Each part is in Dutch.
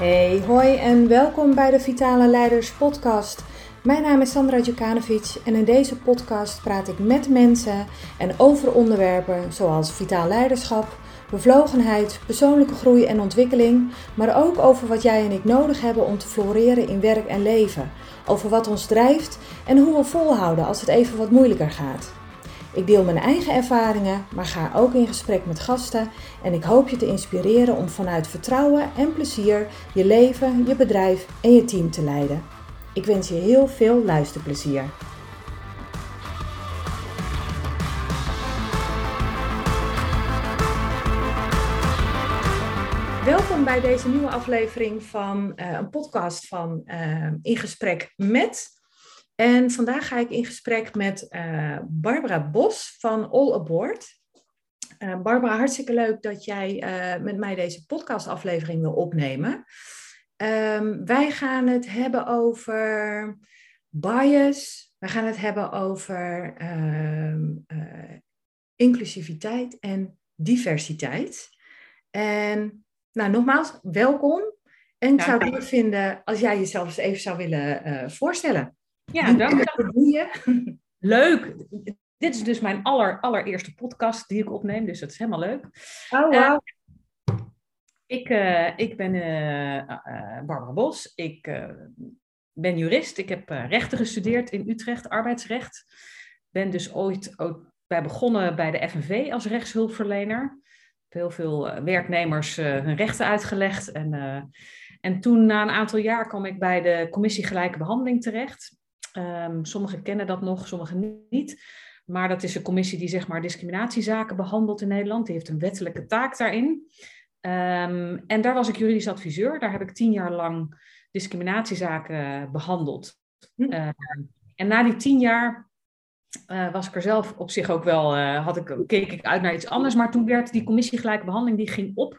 Hey, hoi en welkom bij de Vitale Leiders podcast. Mijn naam is Sandra Djukanovic en in deze podcast praat ik met mensen en over onderwerpen zoals vitaal leiderschap, bevlogenheid, persoonlijke groei en ontwikkeling, maar ook over wat jij en ik nodig hebben om te floreren in werk en leven, over wat ons drijft en hoe we volhouden als het even wat moeilijker gaat. Ik deel mijn eigen ervaringen, maar ga ook in gesprek met gasten en ik hoop je te inspireren om vanuit vertrouwen en plezier je leven, je bedrijf en je team te leiden. Ik wens je heel veel luisterplezier. Welkom bij deze nieuwe aflevering van uh, een podcast van uh, In Gesprek met. En vandaag ga ik in gesprek met uh, Barbara Bos van All Aboard. Uh, Barbara, hartstikke leuk dat jij uh, met mij deze podcastaflevering wil opnemen. Um, wij gaan het hebben over bias. We gaan het hebben over inclusiviteit en diversiteit. En nou, nogmaals, welkom. En ik zou het leuk vinden als jij jezelf eens even zou willen voorstellen. Ja, dank je. Leuk. Dit is dus mijn aller, allereerste podcast die ik opneem, dus dat is helemaal leuk. Oh, wow. Uh, ik, uh, ik ben uh, Barbara Bos. Ik ben jurist. Ik heb rechten gestudeerd in Utrecht, arbeidsrecht. Ben dus ooit ook bij begonnen bij de FNV als rechtshulpverlener. Heel veel werknemers hun rechten uitgelegd. En, en toen, na een aantal jaar, kwam ik bij de Commissie Gelijke Behandeling terecht. Um, sommigen kennen dat nog, sommigen niet. Maar dat is een commissie die zeg maar discriminatiezaken behandelt in Nederland. Die heeft een wettelijke taak daarin. Um, en daar was ik juridisch adviseur. Daar heb ik tien jaar lang discriminatiezaken behandeld. Uh, en na die tien jaar uh, was ik er zelf op zich ook wel, uh, had ik, keek ik uit naar iets anders. Maar toen werd die commissie gelijke behandeling, die ging op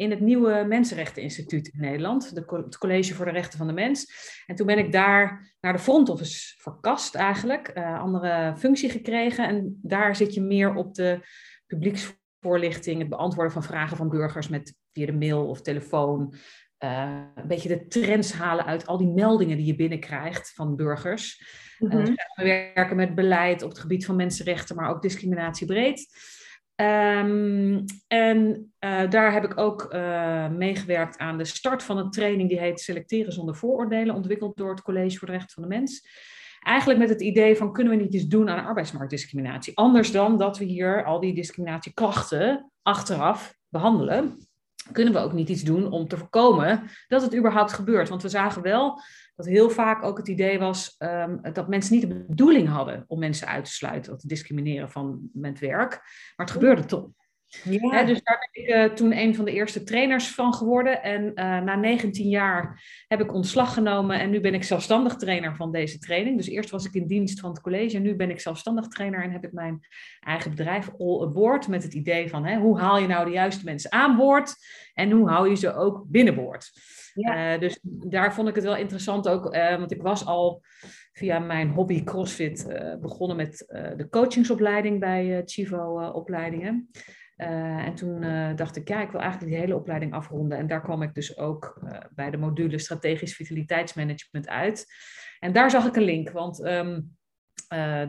in het nieuwe Mensenrechteninstituut in Nederland, de, het College voor de Rechten van de Mens. En toen ben ik daar naar de front office verkast eigenlijk, uh, andere functie gekregen. En daar zit je meer op de publieksvoorlichting, het beantwoorden van vragen van burgers met, via de mail of telefoon. Uh, een beetje de trends halen uit al die meldingen die je binnenkrijgt van burgers. Mm -hmm. uh, we werken met beleid op het gebied van mensenrechten, maar ook discriminatie breed. Um, en uh, daar heb ik ook uh, meegewerkt aan de start van een training die heet Selecteren zonder vooroordelen, ontwikkeld door het College voor de Rechten van de Mens. Eigenlijk met het idee van kunnen we niet iets doen aan arbeidsmarktdiscriminatie? Anders dan dat we hier al die discriminatieklachten achteraf behandelen. Kunnen we ook niet iets doen om te voorkomen dat het überhaupt gebeurt? Want we zagen wel dat heel vaak ook het idee was um, dat mensen niet de bedoeling hadden om mensen uit te sluiten of te discrimineren van met werk. Maar het gebeurde toch. Ja. He, dus daar ben ik uh, toen een van de eerste trainers van geworden. En uh, na 19 jaar heb ik ontslag genomen en nu ben ik zelfstandig trainer van deze training. Dus eerst was ik in dienst van het college en nu ben ik zelfstandig trainer en heb ik mijn eigen bedrijf All Aboard met het idee van he, hoe haal je nou de juiste mensen aan boord en hoe hou je ze ook binnenboord. Ja. Uh, dus daar vond ik het wel interessant ook, want ik was al via mijn hobby CrossFit begonnen met de coachingsopleiding bij Chivo-opleidingen. en toen dacht ik, ja, ik wil eigenlijk die hele opleiding afronden. En daar kwam ik dus ook bij de module Strategisch Vitaliteitsmanagement uit. En daar zag ik een link, want um,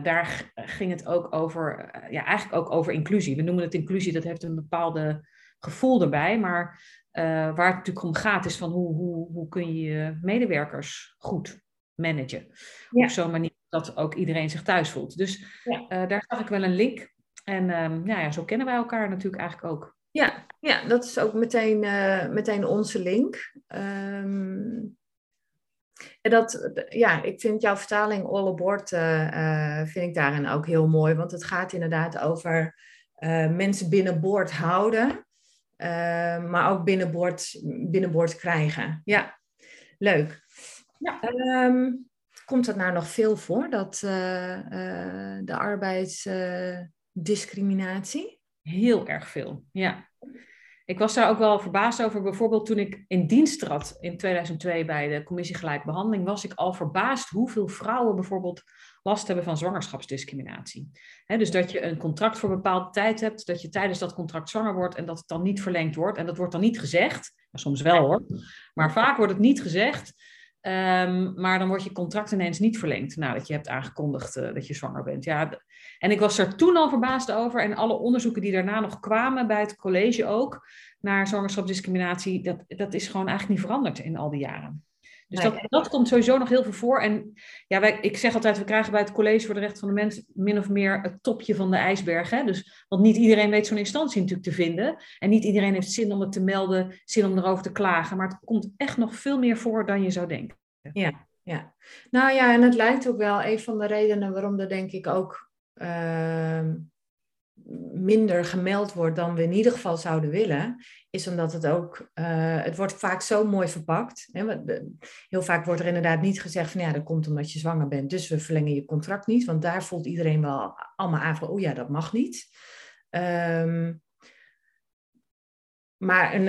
daar ging het ook over, ja, eigenlijk ook over inclusie. We noemen het inclusie, dat heeft een bepaalde gevoel erbij, maar waar het natuurlijk om gaat, is van hoe, hoe, hoe kun je je medewerkers goed managen. Ja. Op zo'n manier dat ook iedereen zich thuis voelt. Dus ja. daar zag ik wel een link. En um, ja, ja, zo kennen wij elkaar natuurlijk eigenlijk ook. Ja, ja dat is ook meteen, uh, meteen onze link. Um, en dat, ja, ik vind jouw vertaling All Aboard, vind ik daarin ook heel mooi. Want het gaat inderdaad over mensen binnenboord houden. Uh, maar ook binnenboord, binnenboord krijgen. Ja, leuk. Ja. Um, komt dat nou nog veel voor, dat, uh, uh, de arbeidsdiscriminatie? Heel erg veel, ja. ik was daar ook wel verbaasd over. Bijvoorbeeld toen ik in dienst trad in 2002 bij de commissie Gelijkbehandeling, was ik al verbaasd hoeveel vrouwen bijvoorbeeld last hebben van zwangerschapsdiscriminatie. dus dat je een contract voor bepaalde tijd hebt, dat je tijdens dat contract zwanger wordt en dat het dan niet verlengd wordt. En dat wordt dan niet gezegd. Soms wel hoor, maar vaak wordt het niet gezegd. Ehm, maar dan wordt je contract ineens niet verlengd nadat je hebt aangekondigd uh, dat je zwanger bent. Ja, en ik was er toen al verbaasd over. En alle onderzoeken die daarna nog kwamen bij het college ook naar zwangerschapsdiscriminatie, dat, dat is gewoon eigenlijk niet veranderd in al die jaren. Dus dat, dat komt sowieso nog heel veel voor. En ja, wij, ik zeg altijd, we krijgen bij het College voor de Rechten van de Mens min of meer het topje van de ijsberg. Hè? Dus, want niet iedereen weet zo'n instantie natuurlijk te vinden. En niet iedereen heeft zin om het te melden, zin om erover te klagen. Maar het komt echt nog veel meer voor dan je zou denken. Ja, ja. Nou ja, en het lijkt ook wel een van de redenen waarom er denk ik ook uh, minder gemeld wordt dan we in ieder geval zouden willen, is omdat het ook, uh, het wordt vaak zo mooi verpakt. Hè? Heel vaak wordt er inderdaad niet gezegd van ja, dat komt omdat je zwanger bent, dus we verlengen je contract niet, want daar voelt iedereen wel allemaal aan van, oh ja, dat mag niet. Um, maar een,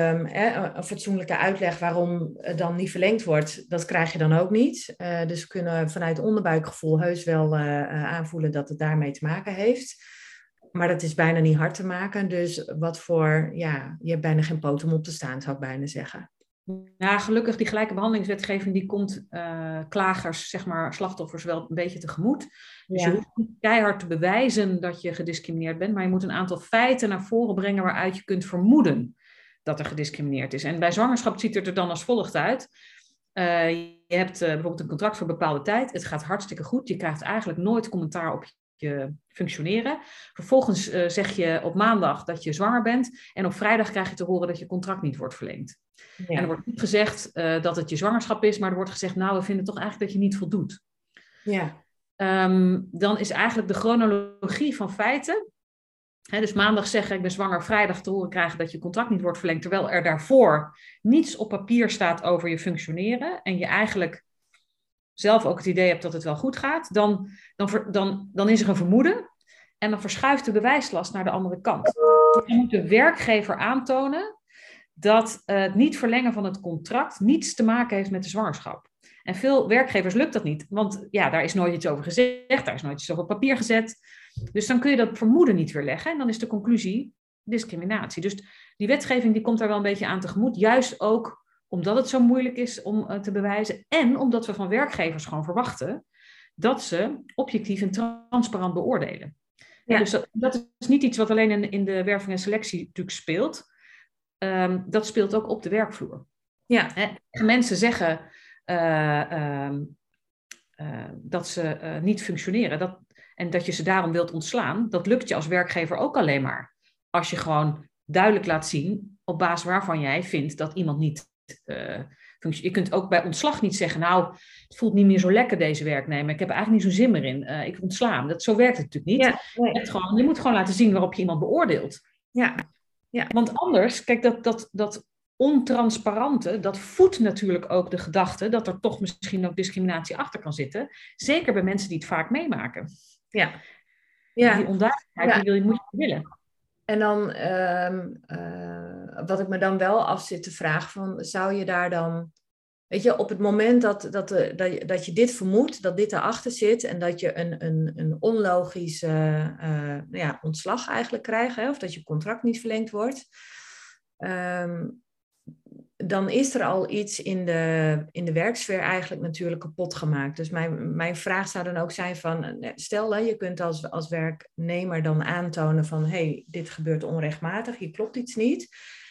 um, een, fatsoenlijke uitleg waarom het dan niet verlengd wordt, dat krijg je dan ook niet. Uh, dus we kunnen vanuit onderbuikgevoel heus wel uh, aanvoelen dat het daarmee te maken heeft. Maar dat is bijna niet hard te maken. Dus wat voor, ja, je hebt bijna geen poten om op te staan, zou ik bijna zeggen. Ja, gelukkig die gelijke behandelingswetgeving die komt uh, klagers, zeg maar slachtoffers wel een beetje tegemoet. Dus je hoeft niet keihard te bewijzen dat je gediscrimineerd bent, maar je moet een aantal feiten naar voren brengen waaruit je kunt vermoeden dat er gediscrimineerd is. En bij zwangerschap ziet het er dan als volgt uit. Uh, je hebt uh, bijvoorbeeld een contract voor een bepaalde tijd. Het gaat hartstikke goed. Je krijgt eigenlijk nooit commentaar op je functioneren. Vervolgens uh, zeg je op maandag dat je zwanger bent. En op vrijdag krijg je te horen dat je contract niet wordt verlengd. Ja. En er wordt niet gezegd uh, dat het je zwangerschap is, maar er wordt gezegd, nou, we vinden toch eigenlijk dat je niet voldoet. Ja. Um, dan is eigenlijk de chronologie van feiten. Hè, dus maandag zeggen ik ben zwanger, vrijdag te horen krijgen dat je contract niet wordt verlengd, terwijl er daarvoor niets op papier staat over je functioneren en je eigenlijk zelf ook het idee hebt dat het wel goed gaat, dan, dan, dan, dan is er een vermoeden en dan verschuift de bewijslast naar de andere kant. Je moet de werkgever aantonen dat het niet verlengen van het contract niets te maken heeft met de zwangerschap. En veel werkgevers lukt dat niet, want ja, daar is nooit iets over gezegd, daar is nooit iets over papier gezet. Dus dan kun je dat vermoeden niet weerleggen en dan is de conclusie discriminatie. Dus die wetgeving die komt daar wel een beetje aan tegemoet, juist ook omdat het zo moeilijk is om uh, te bewijzen en omdat we van werkgevers gewoon verwachten dat ze objectief en transparant beoordelen. Ja. dus dat, dat, is niet iets wat alleen in, in de werving en selectie natuurlijk speelt. Um, dat speelt ook op de werkvloer. Ja. He, mensen zeggen uh, uh, dat ze niet functioneren dat, en dat je ze daarom wilt ontslaan. Dat lukt je als werkgever ook alleen maar. Als je gewoon duidelijk laat zien op basis waarvan jij vindt dat iemand niet uh, je kunt ook bij ontslag niet zeggen, nou, het voelt niet meer zo lekker deze werknemer. Ik heb er eigenlijk niet zo'n zin meer in. Uh, ik ontsla hem. Dat, zo werkt het natuurlijk niet. Ja, nee. het gewoon, je moet gewoon laten zien waarop je iemand beoordeelt. Ja. ja. Want anders, kijk, dat, dat, dat ontransparante, dat voedt natuurlijk ook de gedachte dat er toch misschien ook discriminatie achter kan zitten. Zeker bij mensen die het vaak meemaken. Ja. ja. Die onduidelijkheid, ja. die wil je, moet je willen. En dan, um, uh, wat ik me dan wel af zit te vragen, van, zou je daar dan, weet je, op het moment dat, dat, de, dat, je, dat je dit vermoedt, dat dit erachter zit en dat je een, een, een onlogische uh, nou ja, ontslag eigenlijk krijgt, hè, of dat je contract niet verlengd wordt, um, dan is er al iets in de, in de werksfeer eigenlijk natuurlijk kapot gemaakt. Dus mijn, mijn vraag zou dan ook zijn van, eh, stel je kunt als, als werknemer dan aantonen van, hey, dit gebeurt onrechtmatig, hier klopt iets niet.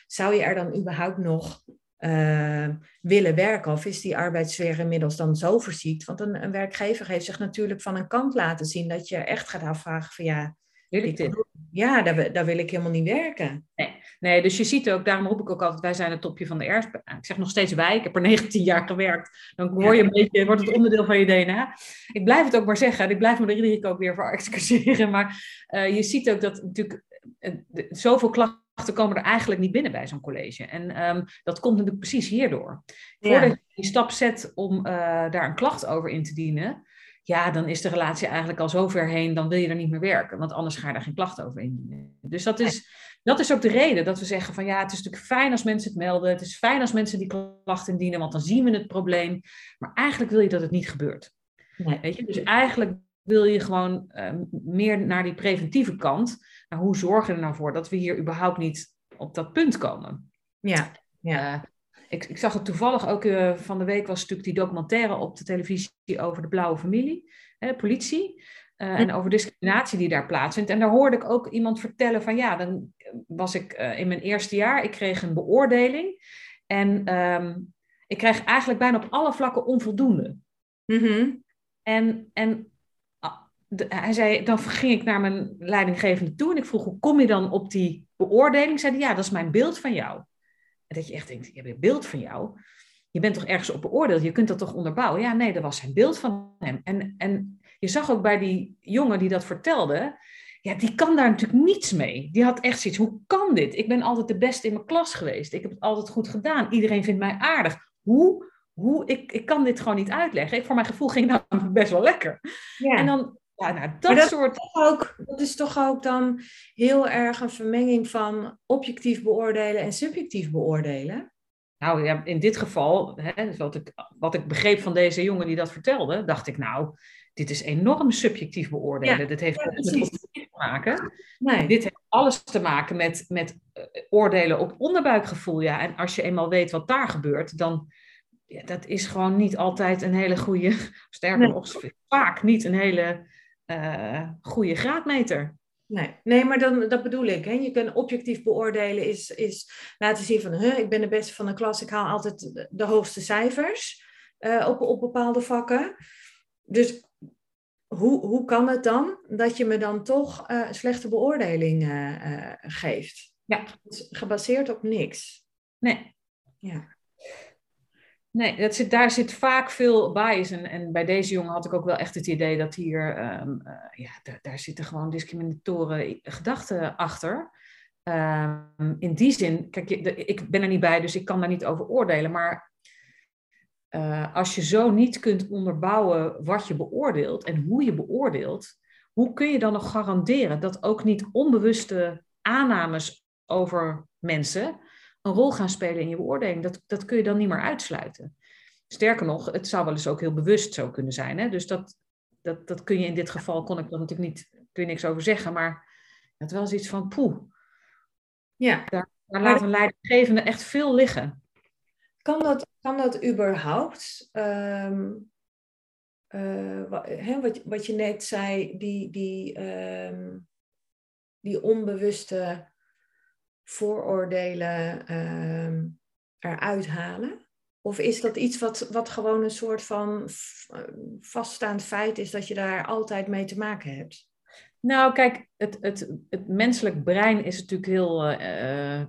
Zou je er dan überhaupt nog uh, willen werken? Of is die arbeidssfeer inmiddels dan zo verziekt? Want een, een werkgever heeft zich natuurlijk van een kant laten zien dat je echt gaat afvragen van, ja, ja, daar, daar, wil ik helemaal niet werken. Nee. nee, dus je ziet ook, daarom roep ik ook altijd, wij zijn het topje van de erf. Ik zeg nog steeds wij, ik heb er 19 jaar gewerkt. Dan word, je een beetje, wordt het onderdeel van je DNA. Ik blijf het ook maar zeggen, ik blijf me er iedere keer ook weer voor excuseren. Maar uh, je ziet ook dat natuurlijk uh, zoveel klachten komen er eigenlijk niet binnen bij zo'n college. En um, dat komt natuurlijk precies hierdoor. Voordat je die stap zet om uh, daar een klacht over in te dienen ja, dan is de relatie eigenlijk al zo ver heen, dan wil je er niet meer werken, want anders ga je daar geen klachten over indienen. Dus dat is, dat is ook de reden dat we zeggen van ja, het is natuurlijk fijn als mensen het melden, het is fijn als mensen die klachten indienen, want dan zien we het probleem. Maar eigenlijk wil je dat het niet gebeurt. Nee. Weet je? Dus eigenlijk wil je gewoon uh, meer naar die preventieve kant. Nou, hoe zorgen we er nou voor dat we hier überhaupt niet op dat punt komen? Ja, ja. Ik, ik, zag het toevallig ook uh, van de week was natuurlijk die documentaire op de televisie over de blauwe familie, hè, politie. Uh, en over discriminatie die daar plaatsvindt. En daar hoorde ik ook iemand vertellen van ja, dan was ik uh, in mijn eerste jaar, ik kreeg een beoordeling. En um, ik kreeg eigenlijk bijna op alle vlakken onvoldoende. Mm -hmm. En, en de, hij zei, dan ging ik naar mijn leidinggevende toe en ik vroeg, hoe kom je dan op die beoordeling? Zei hij, ja, dat is mijn beeld van jou. Dat je echt denkt, je hebt een beeld van jou. Je bent toch ergens op beoordeeld, je kunt dat toch onderbouwen? Ja, nee, dat was zijn beeld van hem. En, en je zag ook bij die jongen die dat vertelde, ja, die kan daar natuurlijk niets mee. Die had echt zoiets, hoe kan dit? Ik ben altijd de beste in mijn klas geweest. Ik heb het altijd goed gedaan. Iedereen vindt mij aardig. Hoe? Hoe? Ik, ik kan dit gewoon niet uitleggen. Ik, voor mijn gevoel ging nou best wel lekker. Ja. En dan, ja, nou, dat, dat soort... Is ook, dat is toch ook dan heel erg een vermenging van objectief beoordelen en subjectief beoordelen? Nou ja, in dit geval, hè, dus wat, ik, wat ik begreep van deze jongen die dat vertelde, dacht ik nou, dit is enorm subjectief beoordelen. Ja, dit heeft ja, niks met objectief te maken. Nee. Dit heeft alles te maken met, met uh, oordelen op onderbuikgevoel. Ja. En als je eenmaal weet wat daar gebeurt, dan ja, dat is gewoon niet altijd een hele goede, sterker Nee. nog, vaak niet een hele uh, goede graadmeter. Nee, nee maar dan, dat bedoel ik. Hè. Je kunt objectief beoordelen is, is laten zien van... Huh, ik ben de beste van de klas, ik haal altijd de, hoogste cijfers uh, op, op bepaalde vakken. Dus hoe, hoe kan het dan dat je me dan toch uh, een slechte beoordeling geeft? Ja. Gebaseerd op niks. Nee. Ja. Nee, dat zit, daar zit vaak veel bias. En, en bij deze jongen had ik ook wel echt het idee dat hier, um, uh, ja, daar, daar zitten gewoon discriminatoren gedachten achter. Um, in die zin, kijk, ik ben er niet bij, dus ik kan daar niet over oordelen. Maar uh, als je zo niet kunt onderbouwen wat je beoordeelt en hoe je beoordeelt, hoe kun je dan nog garanderen dat ook niet onbewuste aannames over mensen een rol gaan spelen in je beoordeling? Dat, dat kun je dan niet meer uitsluiten. Sterker nog, het zou wel eens ook heel bewust zo kunnen zijn. Hè? Dus dat, dat, dat kun je in dit geval, kon ik er natuurlijk niet, kun je niks over zeggen, maar het was iets van poeh. Ja. Daar, daar laat een leidinggevende echt veel liggen. Kan dat, kan dat überhaupt? Um, uh, wat, hè, wat, wat je net zei, die, die, um, die onbewuste vooroordelen um, eruit halen? Of is dat iets wat, wat gewoon een soort van vaststaand feit is dat je daar altijd mee te maken hebt? Nou, kijk, het, het, het menselijk brein is natuurlijk heel uh,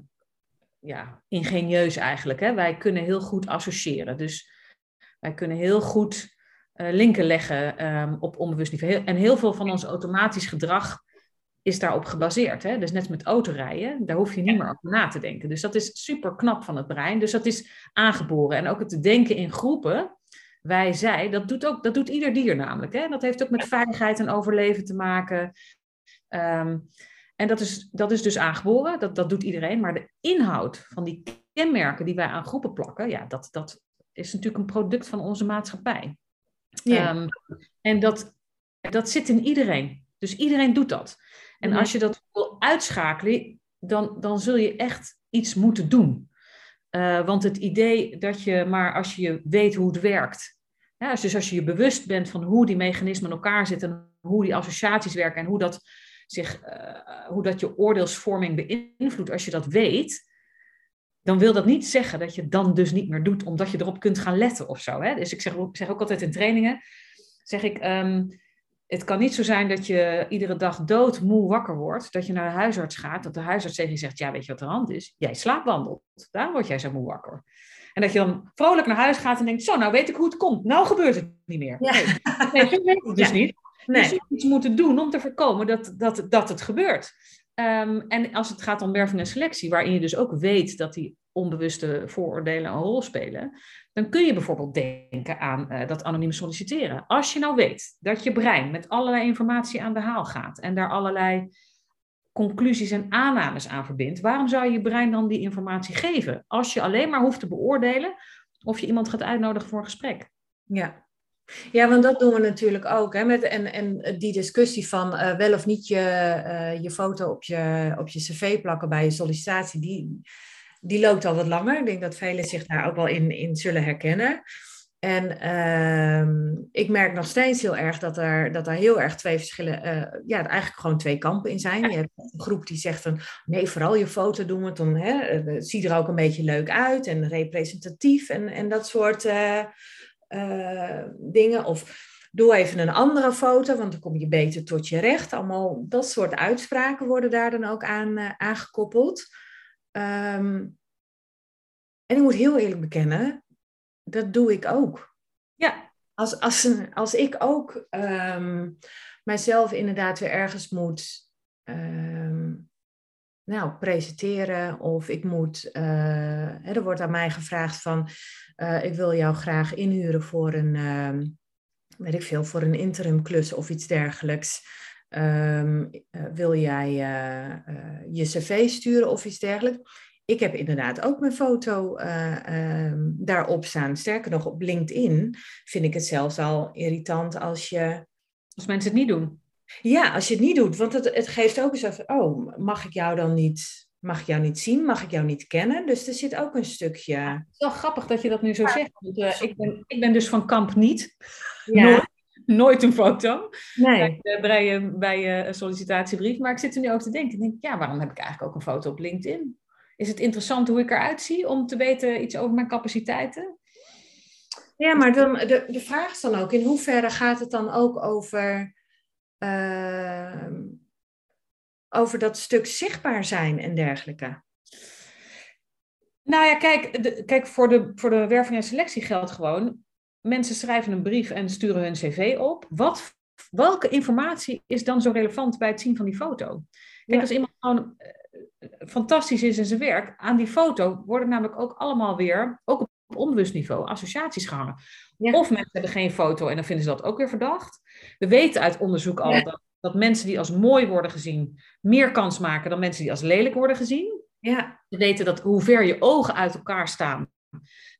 ja, ingenieus eigenlijk. Hè? Wij kunnen heel goed associëren. Dus wij kunnen heel goed uh, linken leggen um, op onbewust niveau. En heel veel van ons automatisch gedrag is daarop gebaseerd. Hè? Dus net met autorijden, daar hoef je niet meer over na te denken. Dus dat is super knap van het brein. Dus dat is aangeboren. En ook het te denken in groepen, wij, zij, dat doet, ook, dat doet ieder dier namelijk. Hè? Dat heeft ook met veiligheid en overleven te maken. Um, en dat is, dat is dus aangeboren, dat, dat doet iedereen. Maar de inhoud van die kenmerken die wij aan groepen plakken, ja, dat, dat is natuurlijk een product van onze maatschappij. Ja. Um, en dat, dat zit in iedereen. Dus iedereen doet dat. En Mhm. als je dat wil uitschakelen, dan, dan zul je echt iets moeten doen. Uh, want het idee dat je maar als je weet hoe het werkt, ja, dus als je je bewust bent van hoe die mechanismen in elkaar zitten, en hoe die associaties werken en hoe dat, zich, uh, hoe dat je oordeelsvorming beïnvloedt, als je dat weet, dan wil dat niet zeggen dat je het dan dus niet meer doet, omdat je erop kunt gaan letten of zo. Hè? Dus ik zeg, ik zeg ook altijd in trainingen, zeg ik, um, het kan niet zo zijn dat je iedere dag doodmoe wakker wordt, dat je naar de huisarts gaat, dat de huisarts tegen je zegt, ja, weet je wat er aan de hand is? Jij slaapwandelt, daarom word jij zo moe wakker. En dat je dan vrolijk naar huis gaat en denkt, zo, nou weet ik hoe het komt. Nou gebeurt het niet meer. Ja. Nee, nee zo werkt het dus Ja. niet. Nee. Je zult iets moeten doen om te voorkomen dat, dat, dat het gebeurt. Um, en als het gaat om werving en selectie, waarin je dus ook weet dat die onbewuste vooroordelen een rol spelen, dan kun je bijvoorbeeld denken aan uh, dat anonieme solliciteren. Als je nou weet dat je brein met allerlei informatie aan de haal gaat en daar allerlei conclusies en aannames aan verbindt, waarom zou je je brein dan die informatie geven? Als je alleen maar hoeft te beoordelen of je iemand gaat uitnodigen voor een gesprek. Ja, ja, want dat doen we natuurlijk ook. Hè, met, en, en die discussie van uh, wel of niet je, uh, je foto op je, op je cv plakken bij je sollicitatie, die, die loopt al wat langer. Ik denk dat velen zich daar ook wel in, in zullen herkennen. En uh, ik merk nog steeds heel erg dat er, dat er heel erg twee verschillen, uh, ja, eigenlijk gewoon twee kampen in zijn. Je hebt een groep die zegt van, nee, vooral je foto doen, want dan hè, het ziet er ook een beetje leuk uit en representatief en, en dat soort uh, uh, dingen. Of doe even een andere foto, want dan kom je beter tot je recht. Allemaal dat soort uitspraken worden daar dan ook aan aangekoppeld. Um, en ik moet heel eerlijk bekennen, dat doe ik ook. Ja. Als, als, als ik ook um, mijzelf inderdaad weer ergens moet um, nou, presenteren of ik moet, uh, hè, er wordt aan mij gevraagd van, uh, ik wil jou graag inhuren voor een, uh, weet ik veel, voor een interimklus of iets dergelijks. Um, wil jij je cv sturen of iets dergelijks? Ik heb inderdaad ook mijn foto daarop staan. Sterker nog, op LinkedIn vind ik het zelfs al irritant als je... Als mensen het niet doen. Ja, als je het niet doet, want het, het geeft ook eens even, oh, mag ik jou dan niet, mag ik jou niet zien, mag ik jou niet kennen? Dus er zit ook een stukje. Ja, het is wel grappig dat je dat nu zo zegt, want uh, ik, ben, ik ben dus van kamp niet. Ja. Nooit, een foto nee. bij, bij, bij je sollicitatiebrief, maar ik zit er nu over te denken. Ik denk, ja, waarom heb ik eigenlijk ook een foto op LinkedIn? Is het interessant hoe ik eruit zie om te weten iets over mijn capaciteiten? Ja, maar dan, de, de vraag is dan ook, in hoeverre gaat het dan ook over uh, over dat stuk zichtbaar zijn en dergelijke? Nou ja, kijk, de, kijk voor, de, voor de werving en selectie geldt gewoon. Mensen schrijven een brief en sturen hun cv op. Wat, welke informatie is dan zo relevant bij het zien van die foto? Kijk, ja. als iemand gewoon uh, fantastisch is in zijn werk, aan die foto worden namelijk ook allemaal weer, ook op onbewust niveau, associaties gehangen. Ja. Of mensen hebben geen foto en dan vinden ze dat ook weer verdacht. We weten uit onderzoek al ja. dat, dat mensen die als mooi worden gezien meer kans maken dan mensen die als lelijk worden gezien. Ja. We weten dat hoe ver je ogen uit elkaar staan,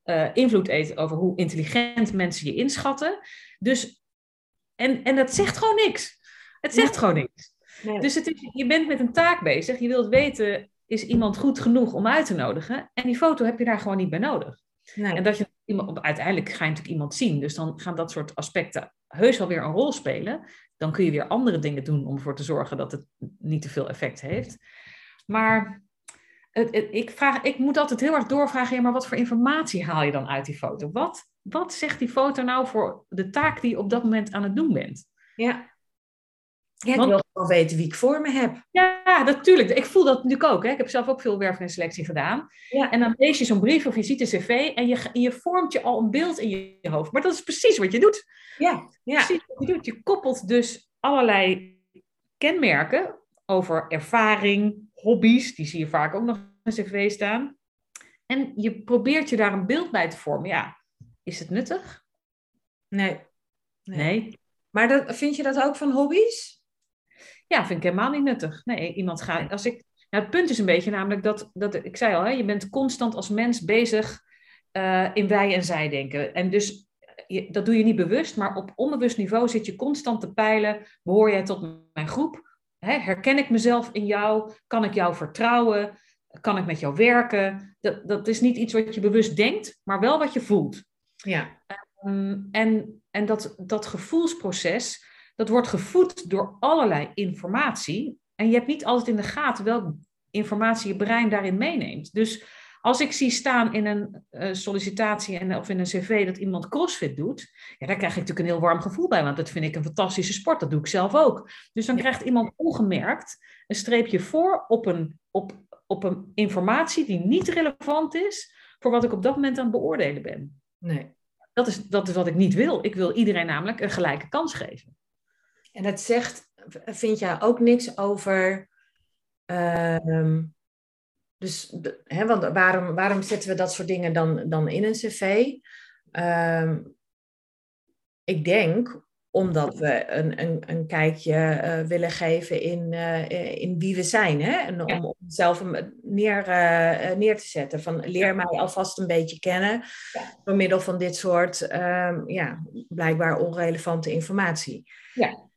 uh, invloed heeft over hoe intelligent mensen je inschatten. Dus, en, en dat zegt gewoon niks. Het zegt nee. gewoon niks. Nee. Dus het is, je bent met een taak bezig. Je wilt weten, is iemand goed genoeg om uit te nodigen? En die foto heb je daar gewoon niet bij nodig. Nee. En dat je iemand, uiteindelijk ga je natuurlijk iemand zien. Dus dan gaan dat soort aspecten heus wel weer een rol spelen. Dan kun je weer andere dingen doen om ervoor te zorgen dat het niet te veel effect heeft. Maar ik, vraag, ik moet altijd heel erg doorvragen, ja, maar wat voor informatie haal je dan uit die foto? Wat, wat zegt die foto nou voor de taak die je op dat moment aan het doen bent? Ja, ja, ik Want, wil wel weten wie ik voor me heb. Ja, natuurlijk. Ik voel dat natuurlijk ook. Hè. Ik heb zelf ook veel werving en selectie gedaan. Ja. En dan lees je zo'n brief of je ziet een cv en je, je vormt je al een beeld in je hoofd. Maar dat is precies wat je doet. Ja, ja. Precies wat je doet. Je koppelt dus allerlei kenmerken over ervaring, hobby's. Die zie je vaak ook nog in een cv staan. En je probeert je daar een beeld bij te vormen. Ja, is het nuttig? Nee. Nee. nee. Maar dat, vind je dat ook van hobby's? Ja, vind ik helemaal niet nuttig. Nee, iemand gaat. Als ik, nou, het punt is een beetje namelijk dat, dat ik zei al, hè, je bent constant als mens bezig uh, in wij en zij denken. En dus je, dat doe je niet bewust, maar op onbewust niveau zit je constant te peilen: behoor jij tot mijn groep? Hè, herken ik mezelf in jou? Kan ik jou vertrouwen? Kan ik met jou werken? Dat, dat is niet iets wat je bewust denkt, maar wel wat je voelt. Ja. Um, en en dat, dat gevoelsproces, dat wordt gevoed door allerlei informatie. En je hebt niet altijd in de gaten welke informatie je brein daarin meeneemt. Dus als ik zie staan in een uh, sollicitatie en, of in een cv dat iemand crossfit doet, ja, daar krijg ik natuurlijk een heel warm gevoel bij, want dat vind ik een fantastische sport. Dat doe ik zelf ook. Dus dan krijgt iemand ongemerkt een streepje voor op een, op, op een informatie die niet relevant is voor wat ik op dat moment aan het beoordelen ben. Nee. Dat is, dat is wat ik niet wil. Ik wil iedereen namelijk een gelijke kans geven. En het zegt, vind jij ook niks over uh, dus, hè, want waarom, waarom zetten we dat soort dingen dan, dan in een cv? Ehm, ik denk omdat we een, een, een kijkje uh, willen geven in, uh, in wie we zijn. Hè? En om, om zelf neer, uh, neer te zetten. Van leer mij alvast een beetje kennen. Ja. Door middel van dit soort um, ja, blijkbaar onrelevante informatie. Ja.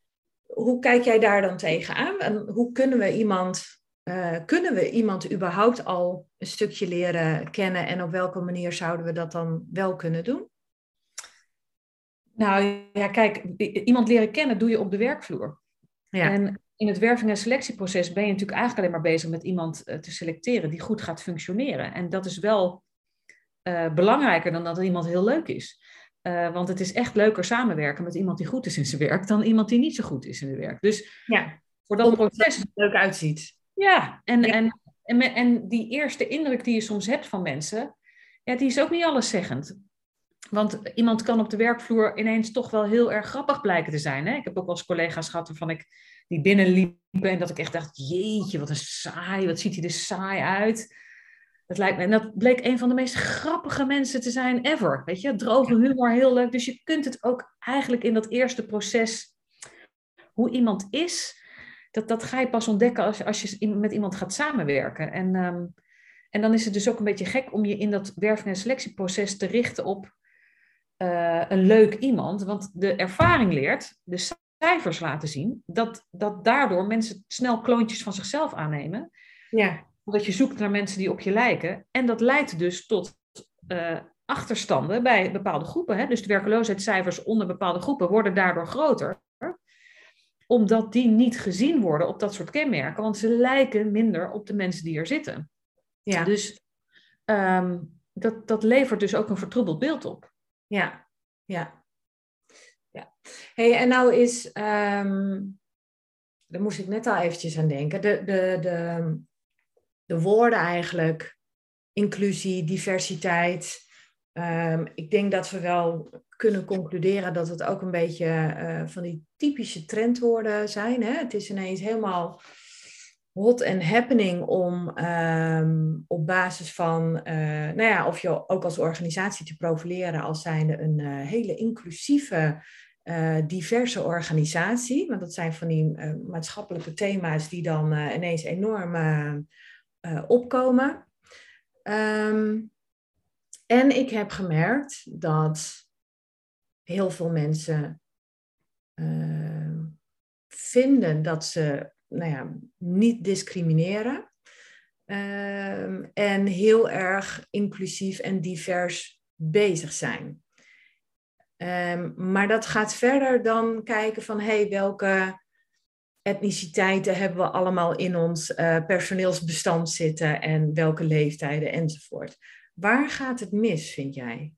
Hoe kijk jij daar dan tegenaan? En hoe kunnen we iemand. Kunnen we iemand überhaupt al een stukje leren kennen en op welke manier zouden we dat dan wel kunnen doen? Nou ja, kijk, iemand leren kennen doe je op de werkvloer. Ja. En in het werving- en selectieproces ben je natuurlijk eigenlijk alleen maar bezig met iemand eh, te selecteren die goed gaat functioneren. En dat is wel uh, belangrijker dan dat iemand heel leuk is. Uh, want het is echt leuker samenwerken met iemand die goed is in zijn werk dan iemand die niet zo goed is in zijn werk. Dus ja. voor dat proces. Het leuk uitziet. Ja, en, ja. En, en, en die eerste indruk die je soms hebt van mensen, ja, die is ook niet alleszeggend. Want iemand kan op de werkvloer ineens toch wel heel erg grappig blijken te zijn. Hè? Ik heb ook wel eens collega's gehad waarvan ik die binnenliepen en dat ik echt dacht, jeetje, wat een saai, wat ziet hij er saai uit. Dat lijkt me, en dat bleek een van de meest grappige mensen te zijn ever. Weet je, droge humor, heel leuk. Dus je kunt het ook eigenlijk in dat eerste proces, hoe iemand is, dat, dat ga je pas ontdekken als, als je met iemand gaat samenwerken. En, um, en dan is het dus ook een beetje gek om je in dat werving- en selectieproces te richten op uh, een leuk iemand. Want de ervaring leert, de cijfers laten zien, dat, dat daardoor mensen snel kloontjes van zichzelf aannemen. Ja. Omdat je zoekt naar mensen die op je lijken. En dat leidt dus tot uh, achterstanden bij bepaalde groepen. Hè? Dus de werkeloosheidscijfers onder bepaalde groepen worden daardoor groter. Omdat die niet gezien worden op dat soort kenmerken. Want ze lijken minder op de mensen die er zitten. Ja. Dus um, dat, dat levert dus ook een vertroebeld beeld op. Ja, ja. ja. Hey, en nou is, um, daar moest ik net al eventjes aan denken, de, de, de, de woorden eigenlijk, inclusie, diversiteit. Um, ik denk dat we wel kunnen concluderen dat het ook een beetje uh, van die typische trendwoorden zijn. Hè? Het is ineens helemaal hot and happening om um, op basis van, uh, nou ja, of je ook als organisatie te profileren als zijnde een uh, hele inclusieve, uh, diverse organisatie. Want dat zijn van die maatschappelijke thema's die dan ineens enorm opkomen. Um, en ik heb gemerkt dat heel veel mensen vinden dat ze nou ja, niet discrimineren. Uh, en heel erg inclusief en divers bezig zijn. Um, maar dat gaat verder dan kijken van hey, welke etniciteiten hebben we allemaal in ons uh, personeelsbestand zitten en welke leeftijden enzovoort. Waar gaat het mis, vind jij?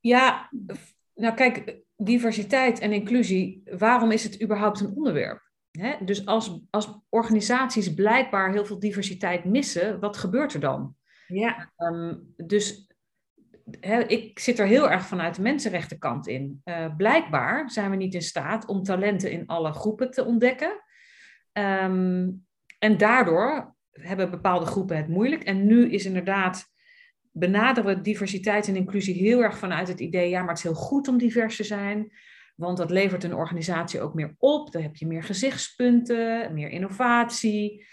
Ja, nou kijk, diversiteit en inclusie, waarom is het überhaupt een onderwerp? dus als, als organisaties blijkbaar heel veel diversiteit missen, wat gebeurt er dan? Ja. Um, dus ik zit er heel erg vanuit de mensenrechtenkant in. Uh, blijkbaar zijn we niet in staat om talenten in alle groepen te ontdekken. Um, en daardoor hebben bepaalde groepen het moeilijk. En nu is inderdaad benaderen we diversiteit en inclusie heel erg vanuit het idee, ja, maar het is heel goed om divers te zijn, want dat levert een organisatie ook meer op. Dan heb je meer gezichtspunten, meer innovatie.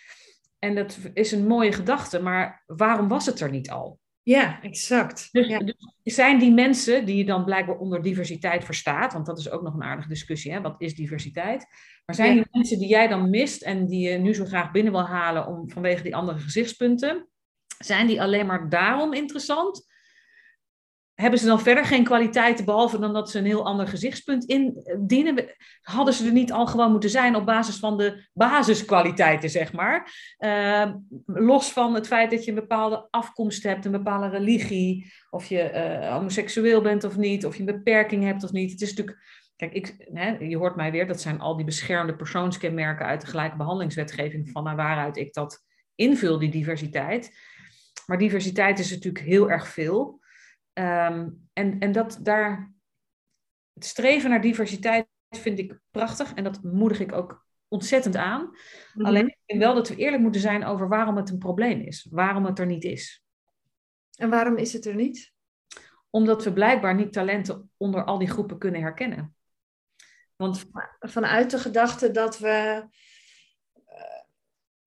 En dat is een mooie gedachte, maar waarom was het er niet al? Ja, exact. Dus, ja. dus zijn die mensen die je dan blijkbaar onder diversiteit verstaat, want dat is ook nog een aardige discussie, hè? wat is diversiteit? Maar zijn ja. die mensen die jij dan mist en die je nu zo graag binnen wil halen om, vanwege die andere gezichtspunten, zijn die alleen maar daarom interessant? Hebben ze dan verder geen kwaliteiten behalve dan dat ze een heel ander gezichtspunt indienen? Hadden ze er niet al gewoon moeten zijn op basis van de basiskwaliteiten, zeg maar? Uh, los van het feit dat je een bepaalde afkomst hebt, een bepaalde religie, of je uh, homoseksueel bent of niet, of je een beperking hebt of niet. Het is natuurlijk, kijk, ik, hè, je hoort mij weer, dat zijn al die beschermde persoonskenmerken uit de gelijke behandelingswetgeving, van waaruit ik dat invul, die diversiteit. Maar diversiteit is natuurlijk heel erg veel. Um, en, en dat daar, het streven naar diversiteit vind ik prachtig en dat moedig ik ook ontzettend aan. Mhm. Alleen ik vind wel dat we eerlijk moeten zijn over waarom het een probleem is. Waarom het er niet is. En waarom is het er niet? Omdat we blijkbaar niet talenten onder al die groepen kunnen herkennen. Want Vanuit de gedachte dat we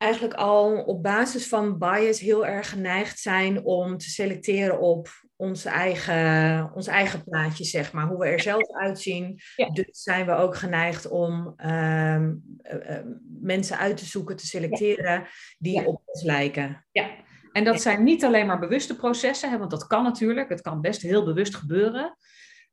eigenlijk al op basis van bias heel erg geneigd zijn om te selecteren op onze eigen, ons eigen plaatje, zeg maar. Hoe we er zelf uitzien. Ja. Dus zijn we ook geneigd om ehm, eh, eh, mensen uit te zoeken, te selecteren die Ja. op ons lijken. Ja, en dat zijn niet alleen maar bewuste processen, hè, want dat kan natuurlijk. Het kan best heel bewust gebeuren.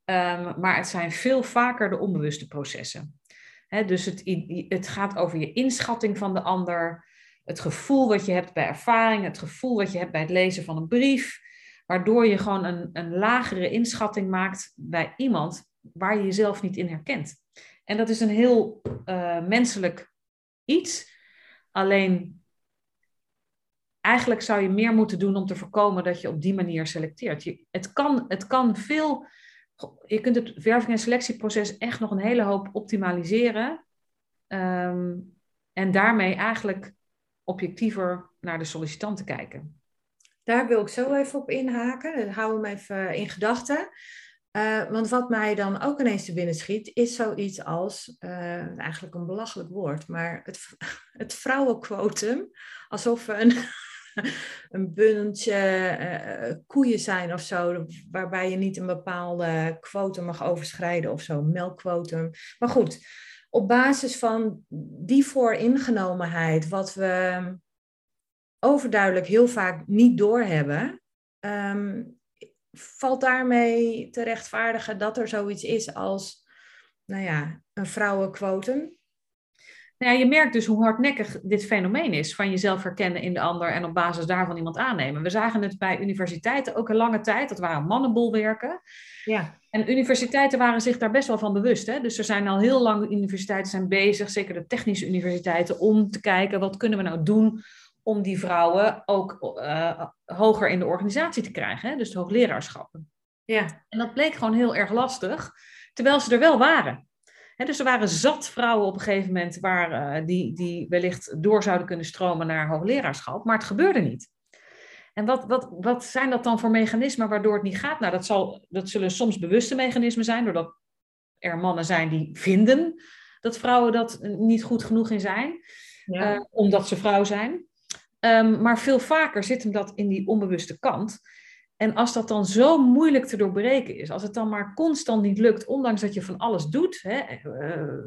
Ehm, maar het zijn veel vaker de onbewuste processen. Hè, dus het, het gaat over je inschatting van de ander, het gevoel wat je hebt bij ervaring, het gevoel wat je hebt bij het lezen van een brief, waardoor je gewoon een, een lagere inschatting maakt bij iemand waar je jezelf niet in herkent. En dat is een heel eh, menselijk iets. Alleen eigenlijk zou je meer moeten doen om te voorkomen dat je op die manier selecteert. Je, het, kan, het kan veel. Je kunt het werving- en selectieproces echt nog een hele hoop optimaliseren. Ehm, en daarmee eigenlijk objectiever naar de sollicitanten kijken. Daar wil ik zo even op inhaken. We hem even in gedachten. Eh, want wat mij dan ook ineens te binnen schiet, is zoiets als, eh, eigenlijk een belachelijk woord, maar het, het vrouwenquotum. Alsof we een, een buntje eh, koeien zijn of zo, waarbij je niet een bepaalde quotum mag overschrijden of zo, melkquotum. Maar goed, op basis van die vooringenomenheid, wat we overduidelijk heel vaak niet doorhebben, ehm, valt daarmee te rechtvaardigen dat er zoiets is als, nou ja, een vrouwenquotum? Nou ja, je merkt dus hoe hardnekkig dit fenomeen is van jezelf herkennen in de ander en op basis daarvan iemand aannemen. We zagen het bij universiteiten ook een lange tijd, dat waren mannenbolwerken. Ja. En universiteiten waren zich daar best wel van bewust. Hè? Dus er zijn al heel lang universiteiten zijn bezig, zeker de technische universiteiten, om te kijken wat kunnen we nou doen om die vrouwen ook uh, hoger in de organisatie te krijgen. Hè? Dus de hoogleraarschappen. Ja. En dat bleek gewoon heel erg lastig, terwijl ze er wel waren. He, dus er waren zat vrouwen op een gegeven moment waar, uh, die, die wellicht door zouden kunnen stromen naar hoogleraarschap, maar het gebeurde niet. En wat, wat, wat zijn dat dan voor mechanismen waardoor het niet gaat? Nou, dat, zal, dat zullen soms bewuste mechanismen zijn, doordat er mannen zijn die vinden dat vrouwen dat niet goed genoeg in zijn, ja. uh, omdat ze vrouw zijn. Um, maar veel vaker zit hem dat in die onbewuste kant. En als dat dan zo moeilijk te doorbreken is, als het dan maar constant niet lukt, ondanks dat je van alles doet, hè, uh,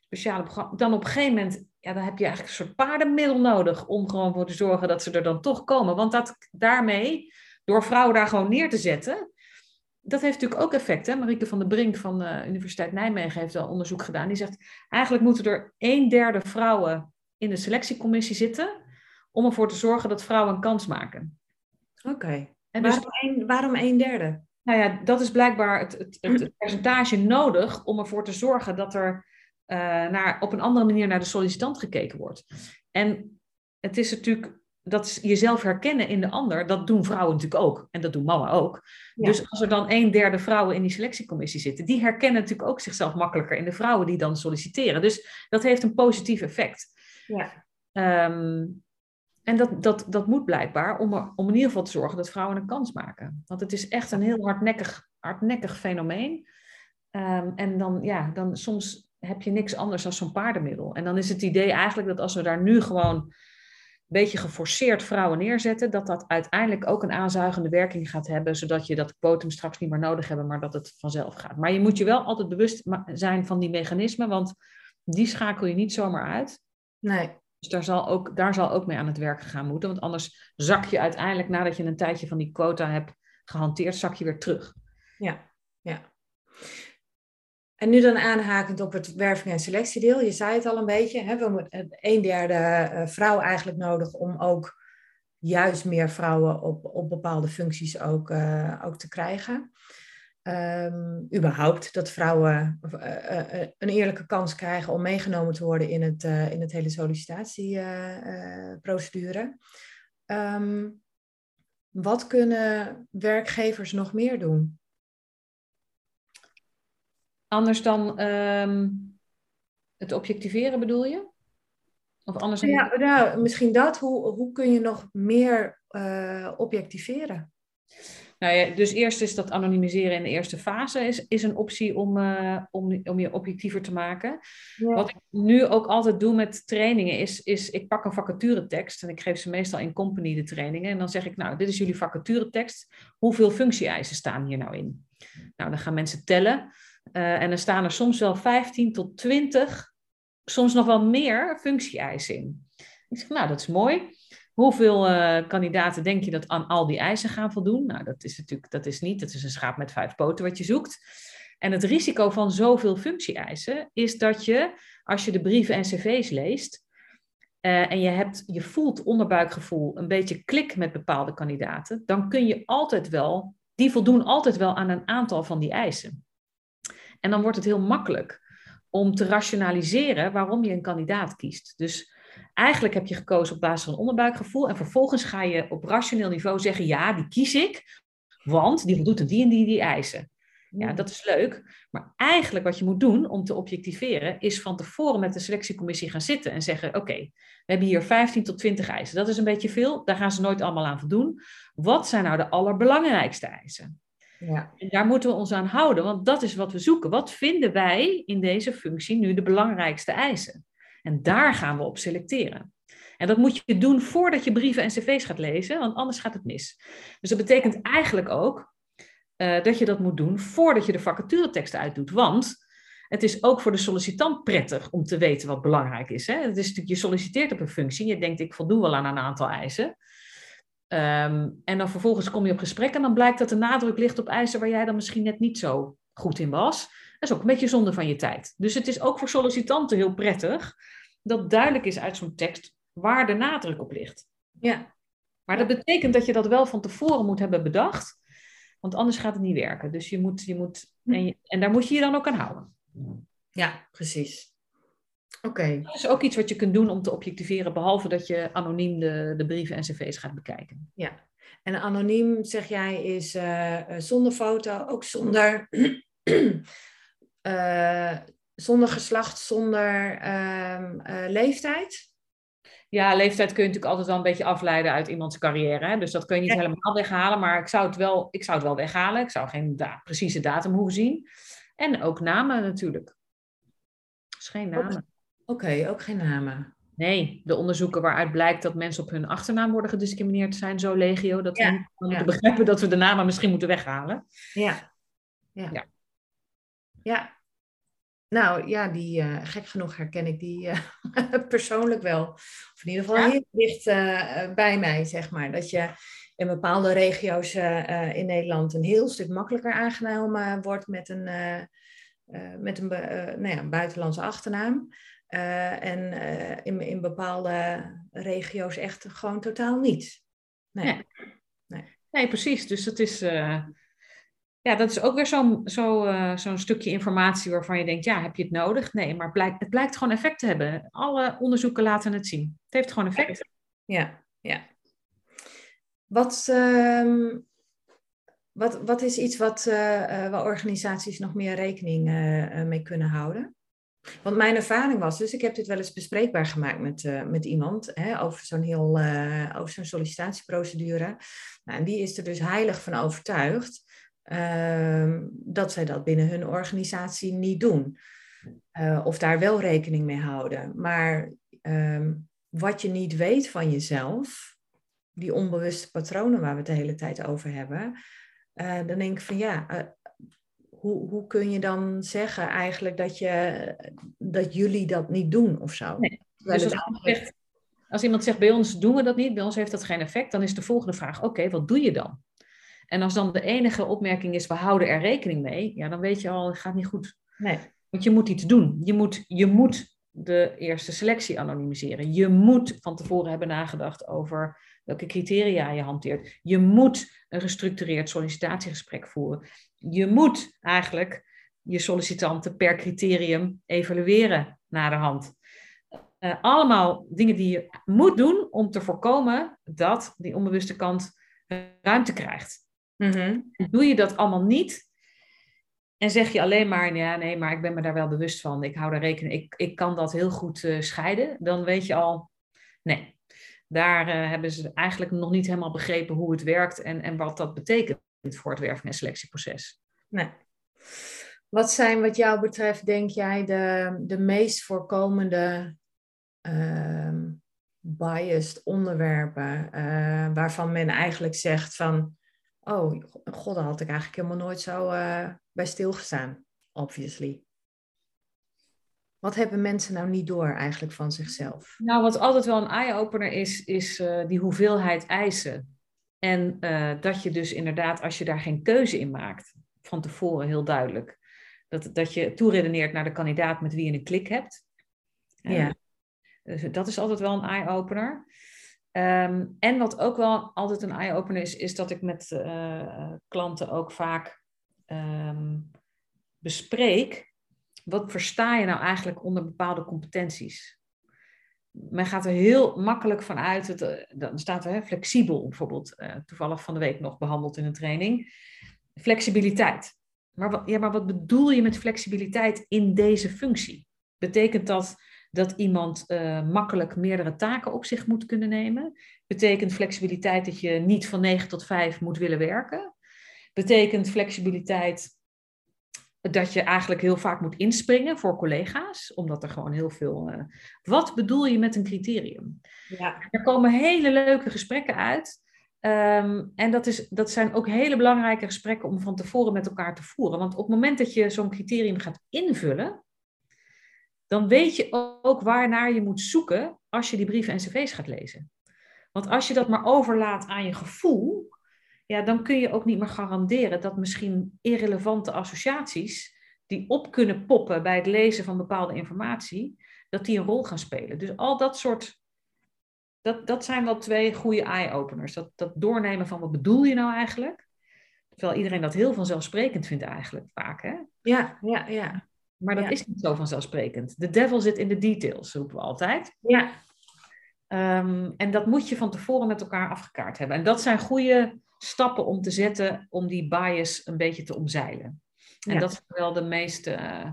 speciale dan op een gegeven moment, ja, dan heb je eigenlijk een soort paardenmiddel nodig om gewoon voor te zorgen dat ze er dan toch komen. Want dat, daarmee, door vrouwen daar gewoon neer te zetten, dat heeft natuurlijk ook effect. Hè? Marieke van der Brink van de Universiteit Nijmegen heeft wel onderzoek gedaan. Die zegt, eigenlijk moeten er een derde vrouwen in de selectiecommissie zitten om ervoor te zorgen dat vrouwen een kans maken. Oké. En dus, waarom, een, waarom een derde? Nou ja, dat is blijkbaar het, het, percentage nodig om ervoor te zorgen dat er uh, naar, op een andere manier naar de sollicitant gekeken wordt. En het is natuurlijk, dat jezelf herkennen in de ander, dat doen vrouwen natuurlijk ook. En dat doen mannen ook. Ja. Dus als er dan een derde vrouwen in die selectiecommissie zitten, die herkennen natuurlijk ook zichzelf makkelijker in de vrouwen die dan solliciteren. Dus dat heeft een positief effect. Ja. Um, en dat, dat, dat moet blijkbaar om, om in ieder geval te zorgen dat vrouwen een kans maken. Want het is echt een heel hardnekkig, hardnekkig fenomeen. Um, en dan, ja, dan soms heb je niks anders dan zo'n paardenmiddel. En dan is het idee eigenlijk dat als we daar nu gewoon een beetje geforceerd vrouwen neerzetten, dat dat uiteindelijk ook een aanzuigende werking gaat hebben, zodat je dat quotum straks niet meer nodig hebben, maar dat het vanzelf gaat. Maar je moet je wel altijd bewust zijn van die mechanismen, want die schakel je niet zomaar uit. Nee. Dus daar zal, ook, daar zal ook mee aan het werk gegaan moeten. Want anders zak je uiteindelijk, nadat je een tijdje van die quota hebt gehanteerd, zak je weer terug. Ja, ja. En nu dan aanhakend op het werving- en selectiedeel. Je zei het al een beetje. Hè, we hebben een derde vrouw eigenlijk nodig om ook juist meer vrouwen op, op bepaalde functies ook, uh, ook te krijgen. Um, überhaupt dat vrouwen uh, uh, een eerlijke kans krijgen om meegenomen te worden in het, uh, in het hele sollicitatieprocedure. Um, wat kunnen werkgevers nog meer doen? Anders dan um, het objectiveren bedoel je? Of anders? Ja, nou, misschien dat. Hoe, hoe kun je nog meer objectiveren? Nou ja, dus eerst is dat anonimiseren in de eerste fase is, is een optie om, uh, om, om je objectiever te maken. Wat ik nu ook altijd doe met trainingen is, is ik pak een vacaturetekst en ik geef ze meestal in company de trainingen. En dan zeg ik, nou, dit is jullie vacaturetekst. Hoeveel functie-eisen staan hier nou in? Nou, dan gaan mensen tellen. Uh, en dan staan er soms wel 15 tot 20, soms nog wel meer functie-eisen in. Ik zeg, nou, dat is mooi. Hoeveel uh, kandidaten denk je dat aan al die eisen gaan voldoen? Nou, dat is natuurlijk dat is niet. Dat is een schaap met vijf poten wat je zoekt. En het risico van zoveel functie-eisen is dat je, als je de brieven en cv's leest, uh, en je, hebt, je voelt onderbuikgevoel een beetje klik met bepaalde kandidaten, dan kun je altijd wel, die voldoen altijd wel aan een aantal van die eisen. En dan wordt het heel makkelijk om te rationaliseren waarom je een kandidaat kiest. Dus Eigenlijk heb je gekozen op basis van onderbuikgevoel en vervolgens ga je op rationeel niveau zeggen, ja, die kies ik, want die voldoet aan die en die, die eisen. Ja, dat is leuk. Maar eigenlijk wat je moet doen om te objectiveren, is van tevoren met de selectiecommissie gaan zitten en zeggen: Oké, we hebben hier 15 tot 20 eisen. Dat is een beetje veel. Daar gaan ze nooit allemaal aan voldoen. Wat zijn nou de allerbelangrijkste eisen? Ja. En daar moeten we ons aan houden, want dat is wat we zoeken. Wat vinden wij in deze functie nu de belangrijkste eisen? En daar gaan we op selecteren. En dat moet je doen voordat je brieven en cv's gaat lezen, want anders gaat het mis. Dus dat betekent eigenlijk ook uh, dat je dat moet doen voordat je de vacaturetekst uitdoet. Want het is ook voor de sollicitant prettig om te weten wat belangrijk is. Hè? Het is natuurlijk, je solliciteert op een functie, je denkt ik voldoe wel aan een aantal eisen. Um, en dan vervolgens kom je op gesprek en dan blijkt dat de nadruk ligt op eisen waar jij dan misschien net niet zo goed in was. Dat is ook een beetje zonde van je tijd. Dus het is ook voor sollicitanten heel prettig dat duidelijk is uit zo'n tekst waar de nadruk op ligt. Ja. Maar dat betekent dat je dat wel van tevoren moet hebben bedacht, want anders gaat het niet werken. Dus je moet, je moet hm. en, je, en daar moet je je dan ook aan houden. Ja, precies. Oké. Dat is ook iets wat je kunt doen om te objectiveren, behalve dat je anoniem de, de brieven en cv's gaat bekijken. Ja, en anoniem, zeg jij, is uh, zonder foto, ook zonder uh, zonder geslacht, zonder ehm, eh, leeftijd? Ja, leeftijd kun je natuurlijk altijd wel een beetje afleiden uit iemands carrière. Hè? Dus dat kun je niet helemaal weghalen. Maar ik zou het wel, ik zou het wel weghalen. Ik zou geen precieze datum hoeven zien. En ook namen natuurlijk. Dus geen namen. Oké, ook geen namen. Nee, de onderzoeken waaruit blijkt dat mensen op hun achternaam worden gediscrimineerd zijn zo legio. Dat we moeten begrijpen dat we de namen misschien moeten weghalen. Ja. Ja. ja. Ja. Nou ja, die, uh, gek genoeg herken ik die uh, persoonlijk wel. Of in ieder geval heel dicht uh, bij mij, zeg maar. Dat je in bepaalde regio's in Nederland een heel stuk makkelijker aangenomen wordt met een, met een nou ja, buitenlandse achternaam. en in, in bepaalde regio's echt gewoon totaal niet. Nee. Nee, nee. precies. Dus het is ja, dat is ook weer zo'n zo, zo'n stukje informatie waarvan je denkt, ja, heb je het nodig? Nee, maar blijkt, het blijkt gewoon effect te hebben. Alle onderzoeken laten het zien. Het heeft gewoon effect. Ja, ja. Wat, uh, wat, wat is iets wat, uh, organisaties nog meer rekening mee kunnen houden? Want mijn ervaring was, dus ik heb dit wel eens bespreekbaar gemaakt met, met iemand hè, over zo'n heel over zo'n sollicitatieprocedure. Nou, en die is er dus heilig van overtuigd Ehm, dat zij dat binnen hun organisatie niet doen. Uh, of daar wel rekening mee houden. Maar ehm, wat je niet weet van jezelf, die onbewuste patronen waar we het de hele tijd over hebben, uh, dan denk ik van ja, uh, hoe, hoe kun je dan zeggen eigenlijk dat, je, dat jullie dat niet doen of zo? Nee. Dus als, zegt, als iemand zegt bij ons doen we dat niet, bij ons heeft dat geen effect, dan is de volgende vraag: oké, wat doe je dan? En als dan de enige opmerking is, we houden er rekening mee, ja, dan weet je al, het gaat niet goed. Nee. Want je moet iets doen. Je moet, je moet de eerste selectie anonimiseren. Je moet van tevoren hebben nagedacht over welke criteria je hanteert. Je moet een gestructureerd sollicitatiegesprek voeren. Je moet eigenlijk je sollicitanten per criterium evalueren naar de hand. Uh, allemaal dingen die je moet doen om te voorkomen dat die onbewuste kant ruimte krijgt. Mm Doe je dat allemaal niet, en zeg je alleen maar, ja, nee, maar ik ben me daar wel bewust van. Ik hou daar rekening, ik, ik kan dat heel goed uh, scheiden. Dan weet je al, nee, daar uh, hebben ze eigenlijk nog niet helemaal begrepen hoe het werkt en, en wat dat betekent voor het werving- en selectieproces. Nee. Wat zijn wat jou betreft, denk jij, de, de meest voorkomende uh, biased onderwerpen uh, waarvan men eigenlijk zegt van, oh god, daar had ik eigenlijk helemaal nooit zo uh, bij stilgestaan, obviously. Wat hebben mensen nou niet door eigenlijk van zichzelf? Nou, wat altijd wel een eye-opener is, is uh, die hoeveelheid eisen. En uh, dat je dus inderdaad, als je daar geen keuze in maakt, van tevoren heel duidelijk, dat, dat je toeredeneert naar de kandidaat met wie je een klik hebt. Ja. Dus dat is altijd wel een eye-opener. Um, en wat ook wel altijd een eye-opener is, is dat ik met uh, klanten ook vaak um, bespreek. Wat versta je nou eigenlijk onder bepaalde competenties? Men gaat er heel makkelijk van uit. Het, dan staat er hè, flexibel, bijvoorbeeld, uh, toevallig van de week nog behandeld in een training. Flexibiliteit. Maar ja, maar wat bedoel je met flexibiliteit in deze functie? Betekent dat dat iemand uh, makkelijk meerdere taken op zich moet kunnen nemen. Betekent flexibiliteit dat je niet van 9 tot 5 moet willen werken. Betekent flexibiliteit dat je eigenlijk heel vaak moet inspringen voor collega's, omdat er gewoon heel veel. Uh, wat bedoel je met een criterium? Ja. Er komen hele leuke gesprekken uit. Um, en dat, is, dat zijn ook hele belangrijke gesprekken om van tevoren met elkaar te voeren. Want op het moment dat je zo'n criterium gaat invullen, dan weet je ook waarnaar je moet zoeken als je die brieven en cv's gaat lezen. Want als je dat maar overlaat aan je gevoel, ja, dan kun je ook niet meer garanderen dat misschien irrelevante associaties die op kunnen poppen bij het lezen van bepaalde informatie, dat die een rol gaan spelen. Dus al dat soort, dat, dat zijn wel twee goede eye-openers. Dat, dat doornemen van wat bedoel je nou eigenlijk? Terwijl iedereen dat heel vanzelfsprekend vindt eigenlijk vaak, hè? Ja, ja, ja. Maar dat Ja. is niet zo vanzelfsprekend. De devil zit in de details, roepen we altijd. Ja, Um, en dat moet je van tevoren met elkaar afgekaart hebben. En dat zijn goede stappen om te zetten om die bias een beetje te omzeilen. En Ja. dat zijn wel de meest uh,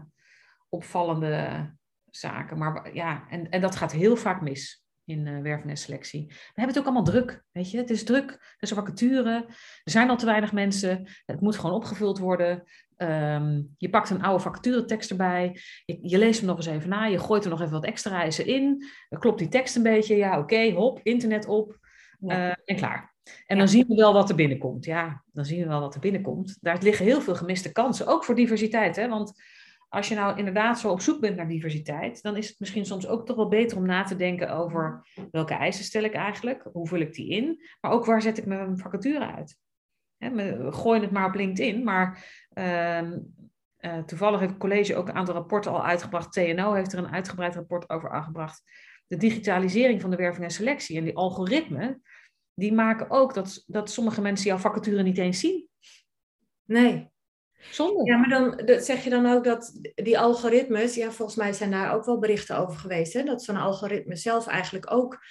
opvallende zaken. Maar ja, en, en dat gaat heel vaak mis in uh, werven en selectie. We hebben het ook allemaal druk, weet je. Het is druk, er is een vacature, er zijn al te weinig mensen, het moet gewoon opgevuld worden. Um, je pakt een oude vacaturetekst erbij, je, je, leest hem nog eens even na, je gooit er nog even wat extra eisen in, dan klopt die tekst een beetje, ja oké, okay, hop, internet op ja. uh, en klaar. En ja. dan zien we wel wat er binnenkomt. Ja, dan zien we wel wat er binnenkomt. Daar liggen heel veel gemiste kansen, ook voor diversiteit. Hè? Want als je nou inderdaad zo op zoek bent naar diversiteit, dan is het misschien soms ook toch wel beter om na te denken over welke eisen stel ik eigenlijk, hoe vul ik die in, maar ook waar zet ik mijn vacature uit. Hè, we gooien het maar op LinkedIn, maar uh, uh, toevallig heeft het college ook een aantal rapporten al uitgebracht. TNO heeft er een uitgebreid rapport over aangebracht. De digitalisering van de werving en selectie en die algoritmen, die maken ook dat, dat sommige mensen jouw vacature niet eens zien. Nee. Zonde. Ja, maar dan dat zeg je dan ook dat die algoritmes, ja, volgens mij zijn daar ook wel berichten over geweest, hè? dat zo'n algoritme zelf eigenlijk ook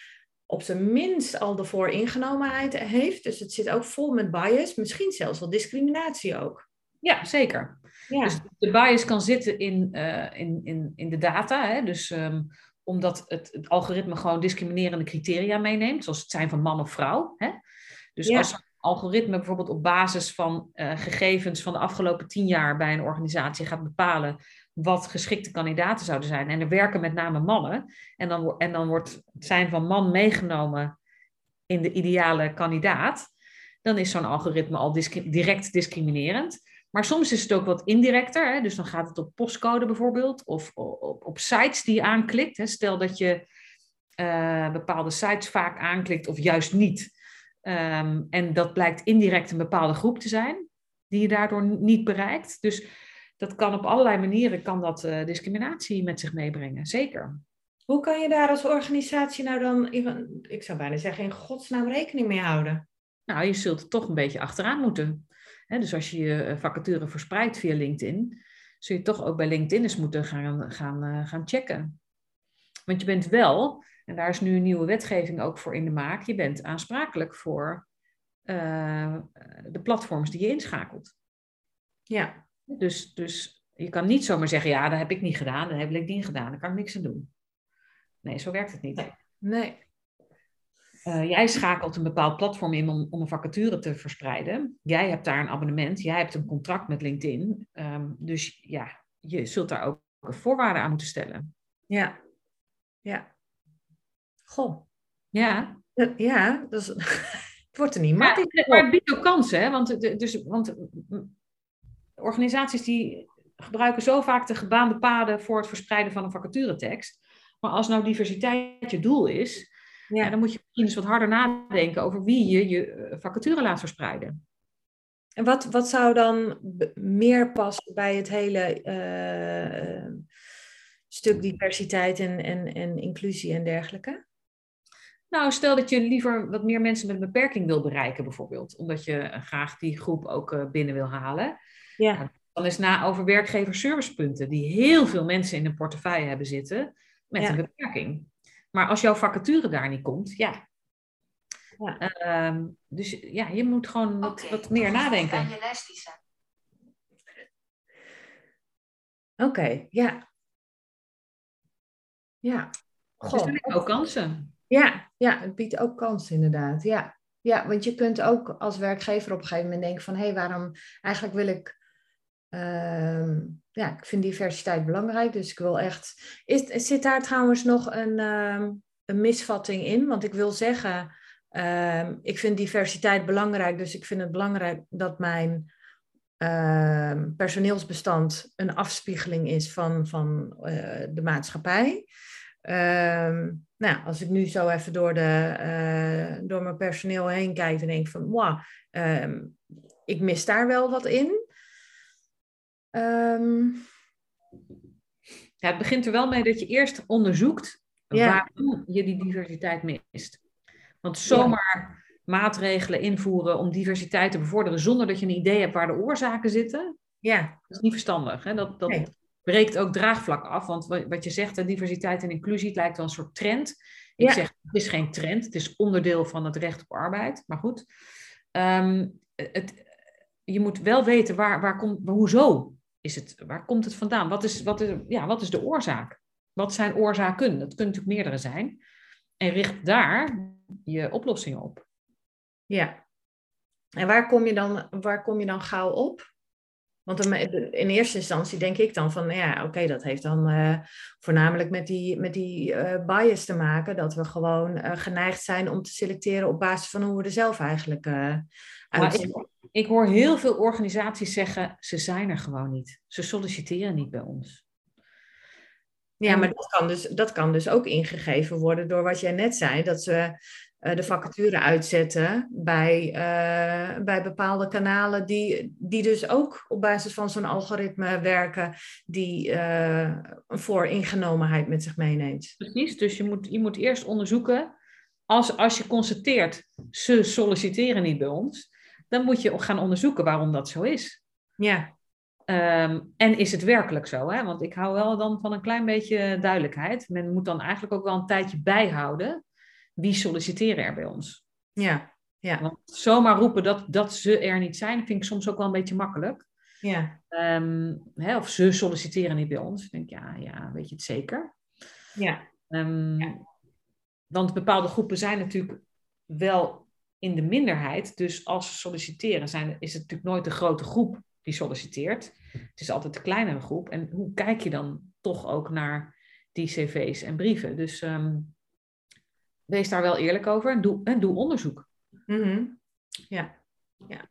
op zijn minst al de vooringenomenheid heeft. Dus het zit ook vol met bias, misschien zelfs wel discriminatie ook. Ja, zeker. Ja. Dus de bias kan zitten in, uh, in, in, in de data. Hè? Dus um, omdat het, het algoritme gewoon discriminerende criteria meeneemt, zoals het zijn van man of vrouw. Hè? Dus Ja. als algoritme bijvoorbeeld op basis van uh, gegevens van de afgelopen tien jaar bij een organisatie gaat bepalen wat geschikte kandidaten zouden zijn. En er werken met name mannen. En dan, en dan wordt het zijn van man meegenomen in de ideale kandidaat. Dan is zo'n algoritme al direct discriminerend. Maar soms is het ook wat indirecter. Hè? Dus dan gaat het op postcode bijvoorbeeld. Of op, op sites die je aanklikt. Hè? Stel dat je uh, bepaalde sites vaak aanklikt of juist niet. Um, en dat blijkt indirect een bepaalde groep te zijn. Die je daardoor niet bereikt. Dus dat kan op allerlei manieren kan dat, uh, discriminatie met zich meebrengen. Zeker. Hoe kan je daar als organisatie nou dan, ik zou bijna zeggen, in godsnaam rekening mee houden? Nou, je zult er toch een beetje achteraan moeten. He, dus als je je vacature verspreidt via LinkedIn, zul je toch ook bij LinkedIn eens moeten gaan, gaan, uh, gaan checken. Want je bent wel, en daar is nu een nieuwe wetgeving ook voor in de maak, je bent aansprakelijk voor uh, de platforms die je inschakelt. Ja. Dus, dus je kan niet zomaar zeggen, ja, dat heb ik niet gedaan, dat heb ik niet gedaan, daar kan ik niks aan doen. Nee, zo werkt het niet. Nee. Uh, jij schakelt een bepaald platform in om, om, een vacature te verspreiden. Jij hebt daar een abonnement, jij hebt een contract met LinkedIn. Um, dus ja, je zult daar ook voorwaarden aan moeten stellen. Ja, ja. Goh. Ja. Ja, dus, het wordt er niet makkelijk. Ja, maar het biedt ook kansen, hè? Want, dus, want organisaties die gebruiken zo vaak de gebaande paden voor het verspreiden van een vacaturetekst. Maar als nou diversiteit je doel is, ja. dan moet je misschien eens wat harder nadenken over wie je je eh, vacature laat verspreiden. En wat, wat zou dan meer passen bij het hele uh, stuk diversiteit en, en, en inclusie en dergelijke? Nou, stel dat je liever wat meer mensen met een beperking wil bereiken, bijvoorbeeld. Omdat je graag die groep ook binnen wil halen. Ja. Nou, dan is na over werkgeverservicepunten, die heel veel mensen in een portefeuille hebben zitten met een beperking. Maar als jouw vacature daar niet komt, ja. ja. Uh, dus ja, je moet gewoon wat, wat meer nadenken. Oké, okay, ja. Ja. Dus Goh, dus ook kansen. Ja, ja, het biedt ook kansen inderdaad. Ja. ja, want je kunt ook als werkgever op een gegeven moment denken van... hé, hey, waarom... Eigenlijk wil ik Ehm, ja, ik vind diversiteit belangrijk, dus ik wil echt. Is, zit daar trouwens nog een, ehm, een misvatting in? Want ik wil zeggen, um, ik vind diversiteit belangrijk, dus ik vind het belangrijk dat mijn personeelsbestand een afspiegeling is van, van uh, de maatschappij. Nou, als ik nu zo even door, de, uh, door mijn personeel heen kijk, dan denk ik van, wow, ik mis daar wel wat in. Um... Ja, het begint er wel mee dat je eerst onderzoekt waarom je die diversiteit mist. Want zomaar maatregelen invoeren om diversiteit te bevorderen zonder dat je een idee hebt waar de oorzaken zitten, ja. dat is niet verstandig. Hè? Dat, dat breekt ook draagvlak af. Want wat je zegt, diversiteit en inclusie, het lijkt wel een soort trend. Ik zeg, het is geen trend, het is onderdeel van het recht op arbeid. Maar goed, um, het, je moet wel weten waar, waar komt, hoezo is het, waar komt het vandaan? Wat is, wat, is, ja, wat is de oorzaak? Wat zijn oorzaken? Dat kunnen natuurlijk meerdere zijn. En richt daar je oplossingen op. Ja. En waar kom je dan, waar kom je dan gauw op? Want in eerste instantie denk ik dan van, ja, oké, dat heeft dan uh, voornamelijk met die, met die uh, bias te maken. Dat we gewoon uh, geneigd zijn om te selecteren op basis van hoe we er zelf eigenlijk uitzien. Ik hoor heel veel organisaties zeggen, ze zijn er gewoon niet. Ze solliciteren niet bij ons. Ja, maar dat kan, dus, dat kan dus ook ingegeven worden door wat jij net zei, dat ze de vacature uitzetten bij, uh, bij bepaalde kanalen die, die dus ook op basis van zo'n algoritme werken die uh, een vooringenomenheid met zich meeneemt. Precies, dus je moet, je moet eerst onderzoeken, als, als je constateert, ze solliciteren niet bij ons, dan moet je gaan onderzoeken waarom dat zo is. Ja. Um, en is het werkelijk zo? Hè? Want ik hou wel dan van een klein beetje duidelijkheid. Men moet dan eigenlijk ook wel een tijdje bijhouden. Wie solliciteren er bij ons? Ja, ja. Want zomaar roepen dat, dat ze er niet zijn, vind ik soms ook wel een beetje makkelijk. Ja. Um, hè, of ze solliciteren niet bij ons. Ik denk, ja, ja, weet je het zeker? Ja. Um, ja. Want bepaalde groepen zijn natuurlijk wel in de minderheid. Dus als ze solliciteren, zijn, is het natuurlijk nooit de grote groep die solliciteert. Het is altijd de kleinere groep. En hoe kijk je dan toch ook naar die cv's en brieven? Dus um, wees daar wel eerlijk over en doe, en doe onderzoek. Mm -hmm. Ja, ja.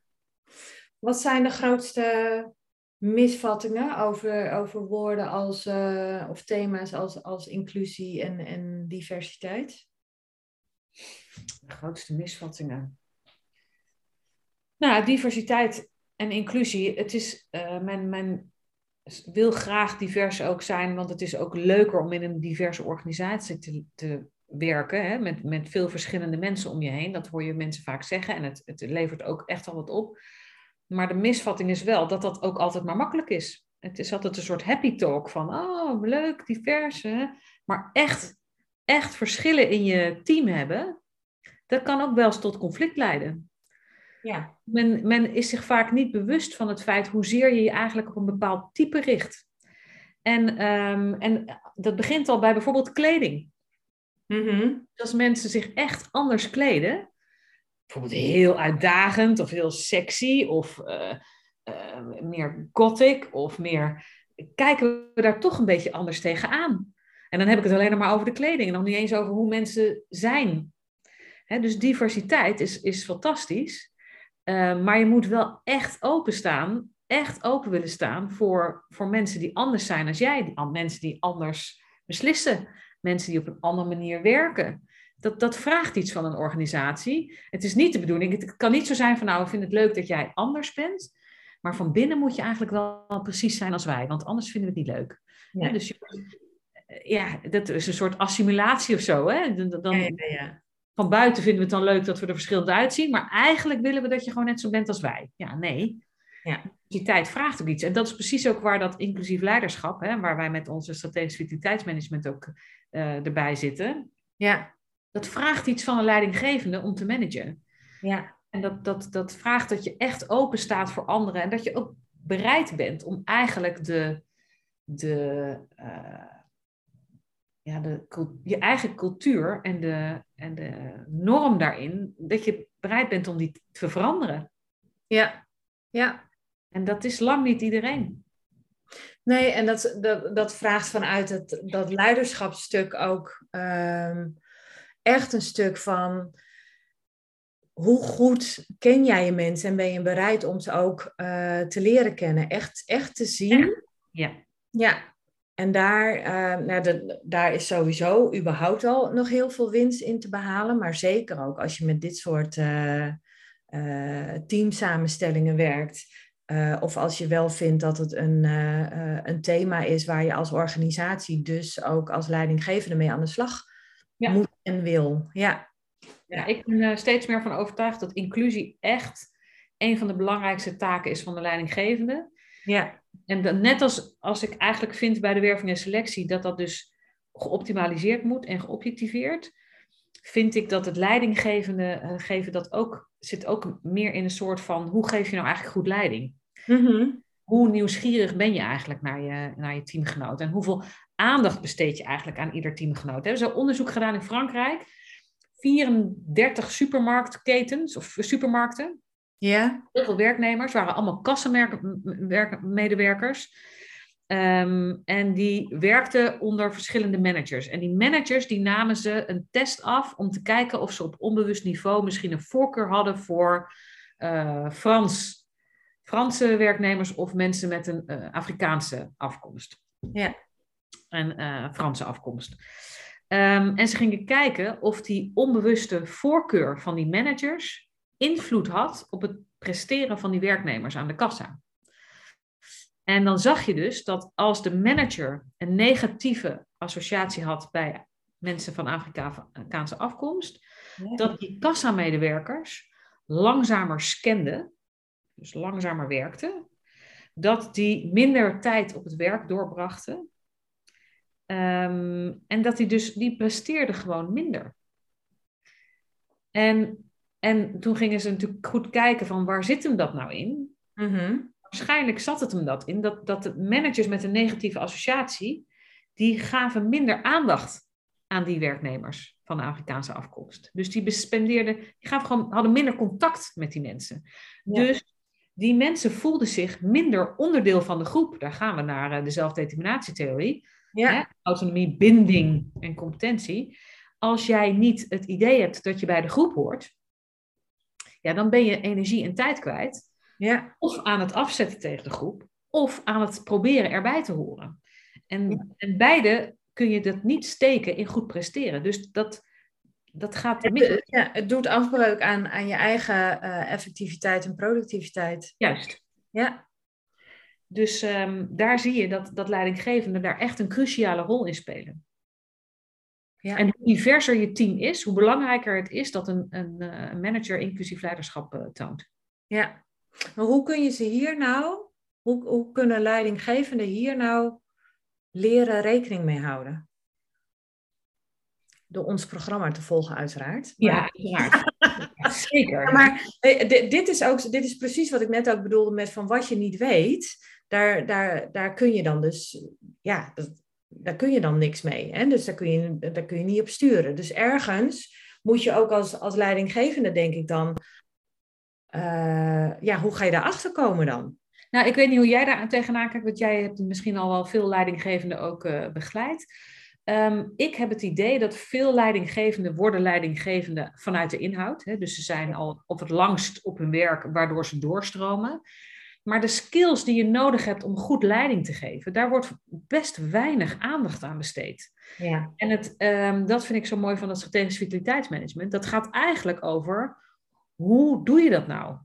Wat zijn de grootste misvattingen over, over woorden als, uh, of thema's als, als inclusie en, en diversiteit? De grootste misvattingen. Nou, diversiteit en inclusie. Het is, uh, men, men wil graag divers ook zijn, want het is ook leuker om in een diverse organisatie te, te werken. Hè, met, met veel verschillende mensen om je heen. Dat hoor je mensen vaak zeggen. En het, het levert ook echt al wat op. Maar de misvatting is wel dat dat ook altijd maar makkelijk is. Het is altijd een soort happy talk van, oh, leuk, divers. Hè? Maar echt, echt verschillen in je team hebben, dat kan ook wel eens tot conflict leiden. Ja. Men, men is zich vaak niet bewust van het feit hoezeer je je eigenlijk op een bepaald type richt. En, ehm, en dat begint al bij bijvoorbeeld kleding. Mhm. Als mensen zich echt anders kleden, bijvoorbeeld heel uitdagend of heel sexy of eh, eh, meer gothic of meer, kijken we daar toch een beetje anders tegenaan. En dan heb ik het alleen maar over de kleding en nog niet eens over hoe mensen zijn. Dus diversiteit is, is fantastisch, Eh, maar je moet wel echt openstaan, echt open willen staan voor, voor mensen die anders zijn als jij, mensen die anders beslissen, mensen die op een andere manier werken. Dat, dat vraagt iets van een organisatie. Het is niet de bedoeling, het kan niet zo zijn van nou, ik vind het leuk dat jij anders bent, maar van binnen moet je eigenlijk wel precies zijn als wij, want anders vinden we het niet leuk. Hè, Dus je- ja, dat is een soort assimilatie of zo. Hè? Dan, dan- Ja, ja, ja. Van buiten vinden we het dan leuk dat we er verschillend uitzien, maar eigenlijk willen we dat je gewoon net zo bent als wij. Ja, nee. Ja. Die tijd vraagt ook iets. En dat is precies ook waar dat inclusief leiderschap, hè, waar wij met onze strategisch vitaliteitsmanagement ook eh, erbij zitten, Ja, dat vraagt iets van een leidinggevende om te managen. ja, En dat, dat, dat vraagt dat je echt open staat voor anderen en dat je ook bereid bent om eigenlijk de, de, eh, ja, de, je eigen cultuur en de, en de norm daarin, dat je bereid bent om die te veranderen. ja, ja. En dat is lang niet iedereen. Nee, en dat, dat, dat vraagt vanuit het, dat leiderschapsstuk ook ehm, echt een stuk van hoe goed ken jij je mensen en ben je bereid om ze ook eh, te leren kennen, echt, echt te zien. Ja, Ja, en daar, eh, nou, de, daar is sowieso überhaupt al nog heel veel winst in te behalen. Maar zeker ook als je met dit soort eh, teamsamenstellingen werkt. Eh, of als je wel vindt dat het een, eh, eh, een thema is waar je als organisatie dus ook als leidinggevende mee aan de slag Ja. moet en wil. Ja, ja ik ben er steeds meer van overtuigd dat inclusie echt een van de belangrijkste taken is van de leidinggevende. ja, En dan, net als, als ik eigenlijk vind bij de werving en selectie dat dat dus geoptimaliseerd moet en geobjectiveerd, vind ik dat het leidinggevende eh, geven dat ook, zit ook meer in een soort van hoe geef je nou eigenlijk goed leiding? Mhm. Hoe nieuwsgierig ben je eigenlijk naar je, naar je teamgenoot? En hoeveel aandacht besteed je eigenlijk aan ieder teamgenoot? We hebben zo onderzoek gedaan in Frankrijk. 34 supermarktketens of supermarkten ja, heel veel werknemers, waren allemaal kassenmedewerkers. Ehm, en die werkten onder verschillende managers. En die managers die namen ze een test af om te kijken of ze op onbewust niveau misschien een voorkeur hadden voor eh, Frans, Franse werknemers of mensen met een eh, Afrikaanse afkomst. Ja. En eh, Franse afkomst. Ehm, en ze gingen kijken of die onbewuste voorkeur van die managers invloed had op het presteren van die werknemers aan de kassa. En dan zag je dus dat als de manager een negatieve associatie had bij mensen van Afrikaanse afkomst, dat die kassamedewerkers langzamer scanden, dus langzamer werkten, dat die minder tijd op het werk doorbrachten ehm, en dat die dus, die presteerde gewoon minder. En, en toen gingen ze natuurlijk goed kijken van waar zit hem dat nou in? Mhm. Waarschijnlijk zat het hem dat in, dat, dat de managers met een negatieve associatie, die gaven minder aandacht aan die werknemers van de Afrikaanse afkomst. Dus die bespendeerden, die gaven gewoon, hadden minder contact met die mensen. Ja. Dus die mensen voelden zich minder onderdeel van de groep. Daar gaan we naar eh, de zelfdeterminatietheorie. ja, Hè? Autonomie, binding en competentie. Als jij niet het idee hebt dat je bij de groep hoort, ja, dan ben je energie en tijd kwijt. Ja, Of aan het afzetten tegen de groep, of aan het proberen erbij te horen. En, en beide kun je dat niet steken in goed presteren. Dus dat, dat gaat Het, ja, het doet afbreuk aan, aan je eigen eh, effectiviteit en productiviteit. Juist. Ja, Dus ehm, daar zie je dat, dat leidinggevenden daar echt een cruciale rol in spelen. Ja. En hoe diverser je team is, hoe belangrijker het is dat een, een, eh, een manager inclusief leiderschap eh, toont. ja. Maar hoe kun je ze hier nou, hoe, hoe kunnen leidinggevenden hier nou leren rekening mee houden? door ons programma te volgen, uiteraard. Ja, uiteraard. Zeker. maar dit is, ook, dit is precies wat ik net ook bedoelde met van wat je niet weet, daar, daar, daar kun je dan dus, ja, daar kun je dan niks mee. Hè? Dus daar kun, je, daar kun je niet op sturen. Dus ergens moet je ook als, als leidinggevende, denk ik dan, uh, ja, hoe ga je daarachter komen dan? Nou, ik weet niet hoe jij daar tegenaan kijkt, want jij hebt misschien al wel veel leidinggevenden ook uh, begeleid. Um, ik heb het idee dat veel leidinggevenden worden leidinggevende vanuit de inhoud. Hè? Dus ze zijn al op het langst op hun werk, waardoor ze doorstromen. Maar de skills die je nodig hebt om goed leiding te geven, daar wordt best weinig aandacht aan besteed. Ja. En het, um, dat vind ik zo mooi van het strategisch vitaliteitsmanagement. Dat gaat eigenlijk over hoe doe je dat nou?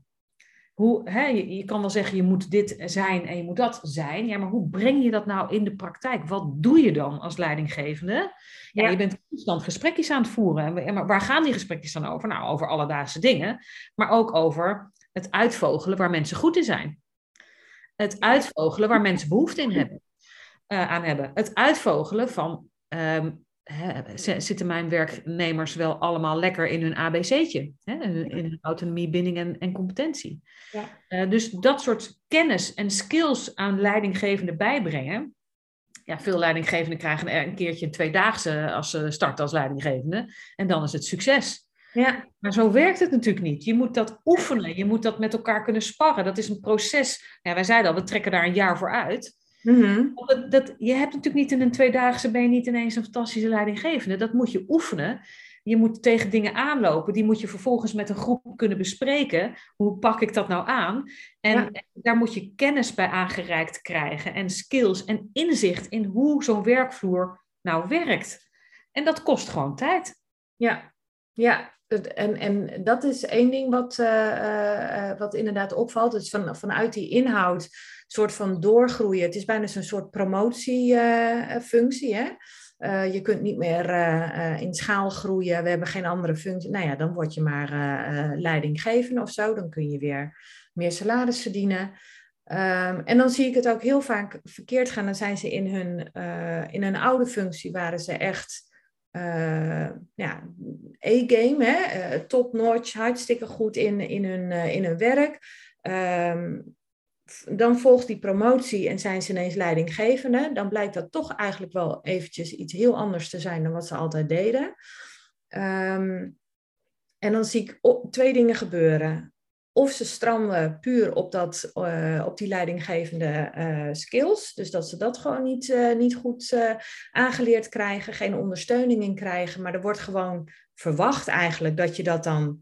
Hoe, hè, je, je, kan wel zeggen, je moet dit zijn en je moet dat zijn. Ja, maar hoe breng je dat nou in de praktijk? Wat doe je dan als leidinggevende? Ja, Je bent constant gesprekjes aan het voeren. Maar waar gaan die gesprekjes dan over? Nou, over alledaagse dingen. Maar ook over het uitvogelen waar mensen goed in zijn. Het uitvogelen waar mensen behoefte in hebben, uh, aan hebben. Het uitvogelen van um, zitten mijn werknemers wel allemaal lekker in hun ABC'tje, hè, in hun autonomie, binding en, en competentie. Ja. Uh, dus dat soort kennis en skills aan leidinggevenden bijbrengen. Ja, veel leidinggevenden krijgen een keertje een tweedaagse als ze starten als leidinggevende. En dan is het succes. Ja. Maar zo werkt het natuurlijk niet. Je moet dat oefenen. Je moet dat met elkaar kunnen sparren. Dat is een proces. Ja, wij zeiden al, we trekken daar een jaar voor uit. Mm dat, dat, je hebt natuurlijk niet in een tweedaagse, ben je niet ineens een fantastische leidinggevende. Dat moet je oefenen. Je moet tegen dingen aanlopen. Die moet je vervolgens met een groep kunnen bespreken. Hoe pak ik dat nou aan? En, daar moet je kennis bij aangereikt krijgen. En skills en inzicht in hoe zo'n werkvloer nou werkt. En dat kost gewoon tijd. Ja, ja, en, en dat is één ding wat, uh, wat inderdaad opvalt. Dus van, vanuit die inhoud, soort van doorgroeien. Het is bijna zo'n soort promotiefunctie. je kunt niet meer in schaal groeien. We hebben geen andere functie. Nou ja, dan word je maar leidinggevende of zo. Dan kun je weer meer salaris verdienen. Um, en dan zie ik het ook heel vaak verkeerd gaan. Dan zijn ze in hun, in hun oude functie, waren ze echt uh, ja, E-game, hè? Uh, top notch, hartstikke goed in, in, hun, uh, in hun werk. Um, dan volgt die promotie en zijn ze ineens leidinggevende. Dan blijkt dat toch eigenlijk wel eventjes iets heel anders te zijn dan wat ze altijd deden. Um, en dan zie ik twee dingen gebeuren of ze stranden puur op, dat, uh, op die leidinggevende uh, skills. Dus dat ze dat gewoon niet, uh, niet goed aangeleerd krijgen, geen ondersteuning in krijgen. Maar er wordt gewoon verwacht eigenlijk dat je dat dan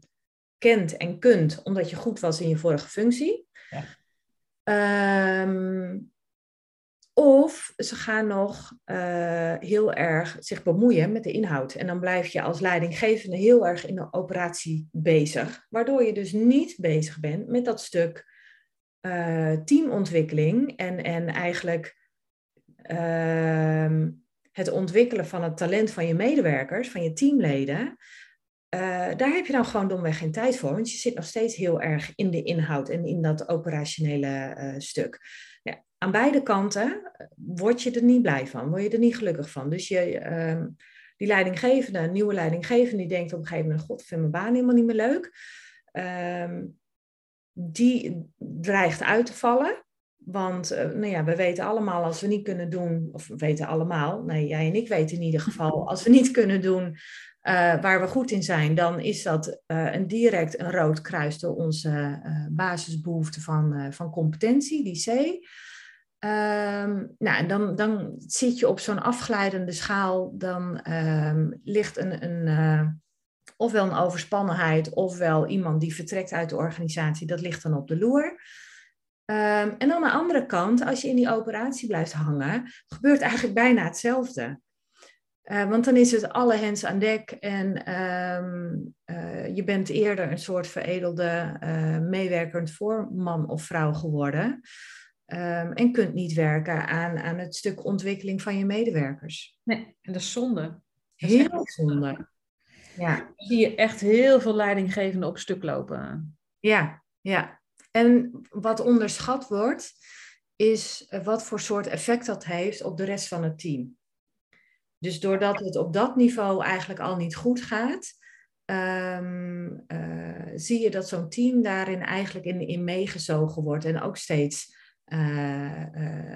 kent en kunt, omdat je goed was in je vorige functie. Ja. Um, of ze gaan nog uh, heel erg zich bemoeien met de inhoud. En dan blijf je als leidinggevende heel erg in de operatie bezig. Waardoor je dus niet bezig bent met dat stuk uh, teamontwikkeling. En, en eigenlijk uh, het ontwikkelen van het talent van je medewerkers, van je teamleden. Uh, daar heb je dan gewoon domweg geen tijd voor. Want je zit nog steeds heel erg in de inhoud en in dat operationele stuk aan beide kanten word je er niet blij van, word je er niet gelukkig van. Dus je, uh, die leidinggevende, een nieuwe leidinggevende, die denkt op een gegeven moment, god, ik vind mijn baan helemaal niet meer leuk. Uh, die dreigt uit te vallen. Want uh, nou ja, we weten allemaal als we niet kunnen doen, of we weten allemaal, nee, jij en ik weten in ieder geval, als we niet kunnen doen uh, waar we goed in zijn, dan is dat uh, een direct een rood kruis door onze basisbehoefte van, van competentie, die C. Um, nou, dan, dan zit je op zo'n afglijdende schaal. Dan um, ligt een, een uh, ofwel een overspannenheid, ofwel iemand die vertrekt uit de organisatie. Dat ligt dan op de loer. Um, en aan de andere kant, als je in die operatie blijft hangen, gebeurt eigenlijk bijna hetzelfde. Uh, want dan is het alle hens aan dek en uh, je bent eerder een soort veredelde uh, meewerkend voorman of vrouw geworden. Um, en kunt niet werken aan, aan het stuk ontwikkeling van je medewerkers. Nee, en dat is zonde. Dat heel zonde. Ja. Dan zie je echt heel veel leidinggevenden op stuk lopen. Ja, ja. En wat onderschat wordt, is wat voor soort effect dat heeft op de rest van het team. Dus doordat het op dat niveau eigenlijk al niet goed gaat, ehm, eh, zie je dat zo'n team daarin eigenlijk in, in meegezogen wordt en ook steeds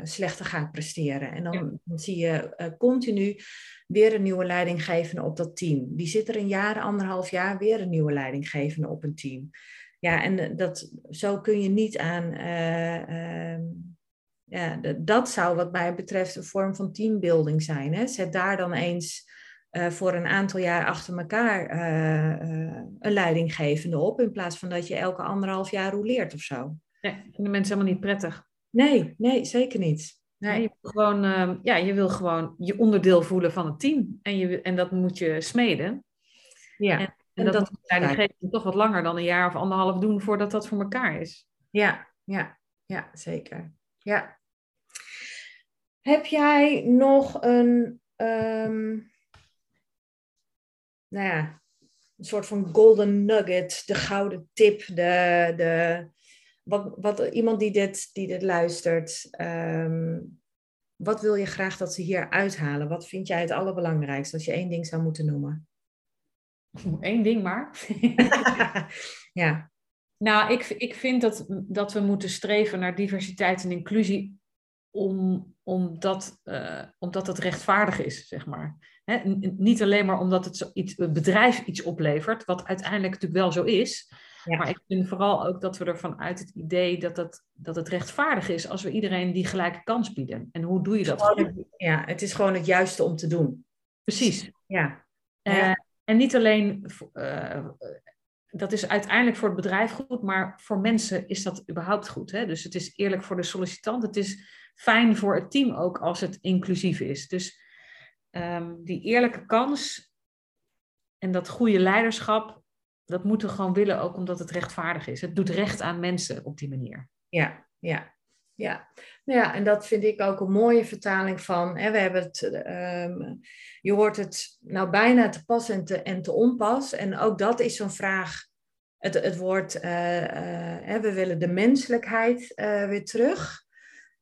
slechter gaat presteren. En dan, dan zie je continu weer een nieuwe leidinggevende op dat team. Die zit er een jaar, anderhalf jaar, weer een nieuwe leidinggevende op een team. Ja, en dat, zo kun je niet aan. Ehm, ja, dat zou wat mij betreft een vorm van teambuilding zijn. Hè? Zet daar dan eens uh, voor een aantal jaar achter elkaar uh, uh, een leidinggevende op, in plaats van dat je elke anderhalf jaar roleert of zo. Nee, vinden mensen helemaal niet prettig. Nee, nee, zeker niet. Nee. Je, wil gewoon, ehm, ja, je wil gewoon je onderdeel voelen van het team. En, je, en dat moet je smeden. Ja. En, en, dat, dat moet toch wat langer dan een jaar of anderhalf doen voordat dat voor elkaar is. Ja, ja, ja, zeker. Ja. Heb jij nog een, um, nou ja, een soort van golden nugget, de gouden tip, de, de, wat, wat, iemand die dit, die dit luistert, um, wat wil je graag dat ze hier uithalen? Wat vind jij het allerbelangrijkste als je één ding zou moeten noemen? Eén ding maar. ja. Nou, ik, ik vind dat, dat we moeten streven naar diversiteit en inclusie om, omdat, uh, omdat het rechtvaardig is, zeg maar. niet alleen maar omdat het, zo iets, het bedrijf iets oplevert, wat uiteindelijk natuurlijk wel zo is. Maar ik vind vooral ook dat we ervan uit het idee dat het, dat het rechtvaardig is als we iedereen die gelijke kans bieden. En hoe doe je dat? Ja, het is gewoon het juiste om te doen. Precies. Ja. Uh, en niet alleen uh, dat is uiteindelijk voor het bedrijf goed, maar voor mensen is dat überhaupt goed. Hè? Dus het is eerlijk voor de sollicitant. Het is fijn voor het team ook als het inclusief is. Dus um, die eerlijke kans en dat goede leiderschap, dat moeten we gewoon willen ook omdat het rechtvaardig is. Het doet recht aan mensen op die manier. Ja, ja. Ja. Nou ja, en dat vind ik ook een mooie vertaling van. Hè, we hebben het, um, je hoort het nou bijna te pas en te, en te onpas. En ook dat is zo'n vraag. Het, het woord, uh, uh, we willen de menselijkheid uh, weer terug.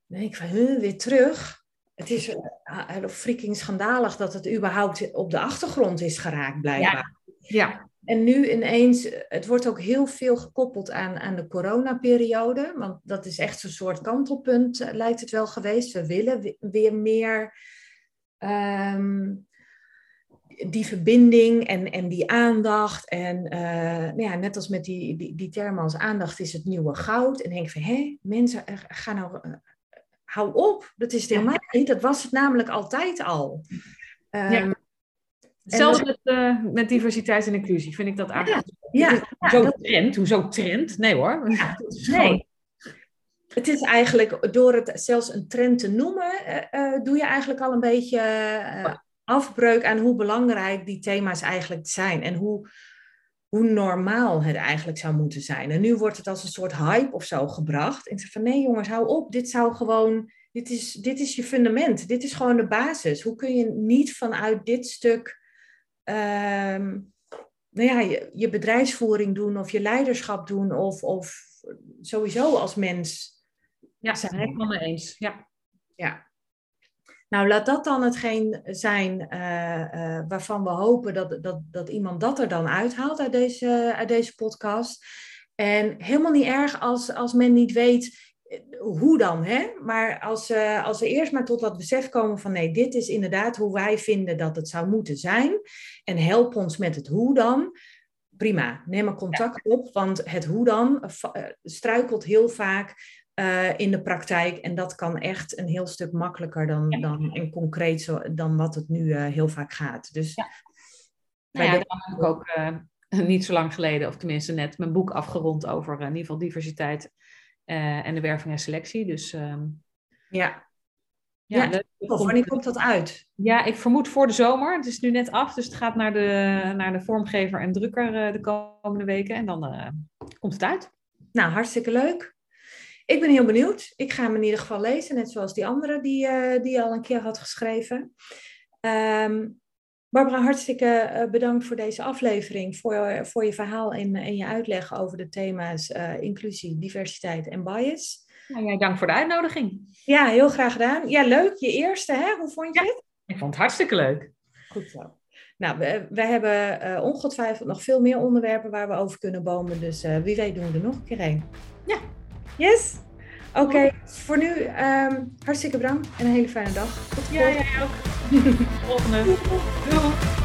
Dan denk ik van, huh, weer terug. Het is uh, freaking schandalig dat het überhaupt op de achtergrond is geraakt, blijkbaar. Ja. ja. En nu ineens, het wordt ook heel veel gekoppeld aan, aan de coronaperiode. Want dat is echt zo'n soort kantelpunt, uh, lijkt het wel geweest. We willen weer meer um, die verbinding en, en die aandacht. En uh, nou ja, net als met die, die, die termen als aandacht is het nieuwe goud. En denk van, hé, mensen, gaan nou, hou op. Dat is het helemaal niet. Dat was het namelijk altijd al. Um, ja. Hetzelfde met, uh, met diversiteit en inclusie vind ik dat eigenlijk. Ja, ja, zo dat... trend, hoezo trend? Nee hoor. Ja, nee. Het is eigenlijk, door het zelfs een trend te noemen, uh, uh, doe je eigenlijk al een beetje afbreuk aan hoe belangrijk die thema's eigenlijk zijn. En hoe, hoe normaal het eigenlijk zou moeten zijn. En nu wordt het als een soort hype of zo gebracht. En ik zeg van nee jongens, hou op. Dit zou gewoon, dit is, dit is je fundament. Dit is gewoon de basis. Hoe kun je niet vanuit dit stuk um, nou ja, je, je, bedrijfsvoering doen of je leiderschap doen of, of sowieso als mens. Ja, zijn helemaal mee eens. Ja. ja. Nou, laat dat dan hetgeen zijn uh, uh, waarvan we hopen dat, dat, dat iemand dat er dan uithaalt uit deze, uit deze podcast. En helemaal niet erg als, als men niet weet hoe dan, hè? Maar als, uh, als we eerst maar tot dat besef komen van nee, dit is inderdaad hoe wij vinden dat het zou moeten zijn. En help ons met het hoe dan. Prima, neem maar contact op, want het hoe dan uh, struikelt heel vaak uh, in de praktijk. En dat kan echt een heel stuk makkelijker dan, ja. dan en concreet zo, dan wat het nu heel vaak gaat. Dus ja. Nou ja, heb ik ook niet zo lang geleden, of tenminste net, mijn boek afgerond over in ieder geval diversiteit uh, en de werving en selectie. Dus um, ja. Ja, ja of wanneer komt dat uit? Ja, ik vermoed voor de zomer. Het is nu net af, dus het gaat naar de, naar de vormgever en drukker uh, de komende weken. En dan uh, komt het uit. Nou, hartstikke leuk. Ik ben heel benieuwd. Ik ga hem in ieder geval lezen, net zoals die andere die, die al een keer had geschreven. Um, Barbara, hartstikke uh, bedankt voor deze aflevering, voor, voor je verhaal en, en je uitleg over de thema's uh, inclusie, diversiteit en bias. Nou, jij dank voor de uitnodiging. Ja, heel graag gedaan. Ja, leuk. Je eerste, hè? Hoe vond je ja. het? Ik vond het hartstikke leuk. Goed zo. Nou, we, we hebben uh, ongetwijfeld nog veel meer onderwerpen waar we over kunnen bomen. Dus uh, wie weet doen we er nog een keer een. Ja. Yes? Oké, okay. voor nu um, hartstikke bedankt en een hele fijne dag. Tot de ja, volgende. Ja, ook. Volgende. Doei.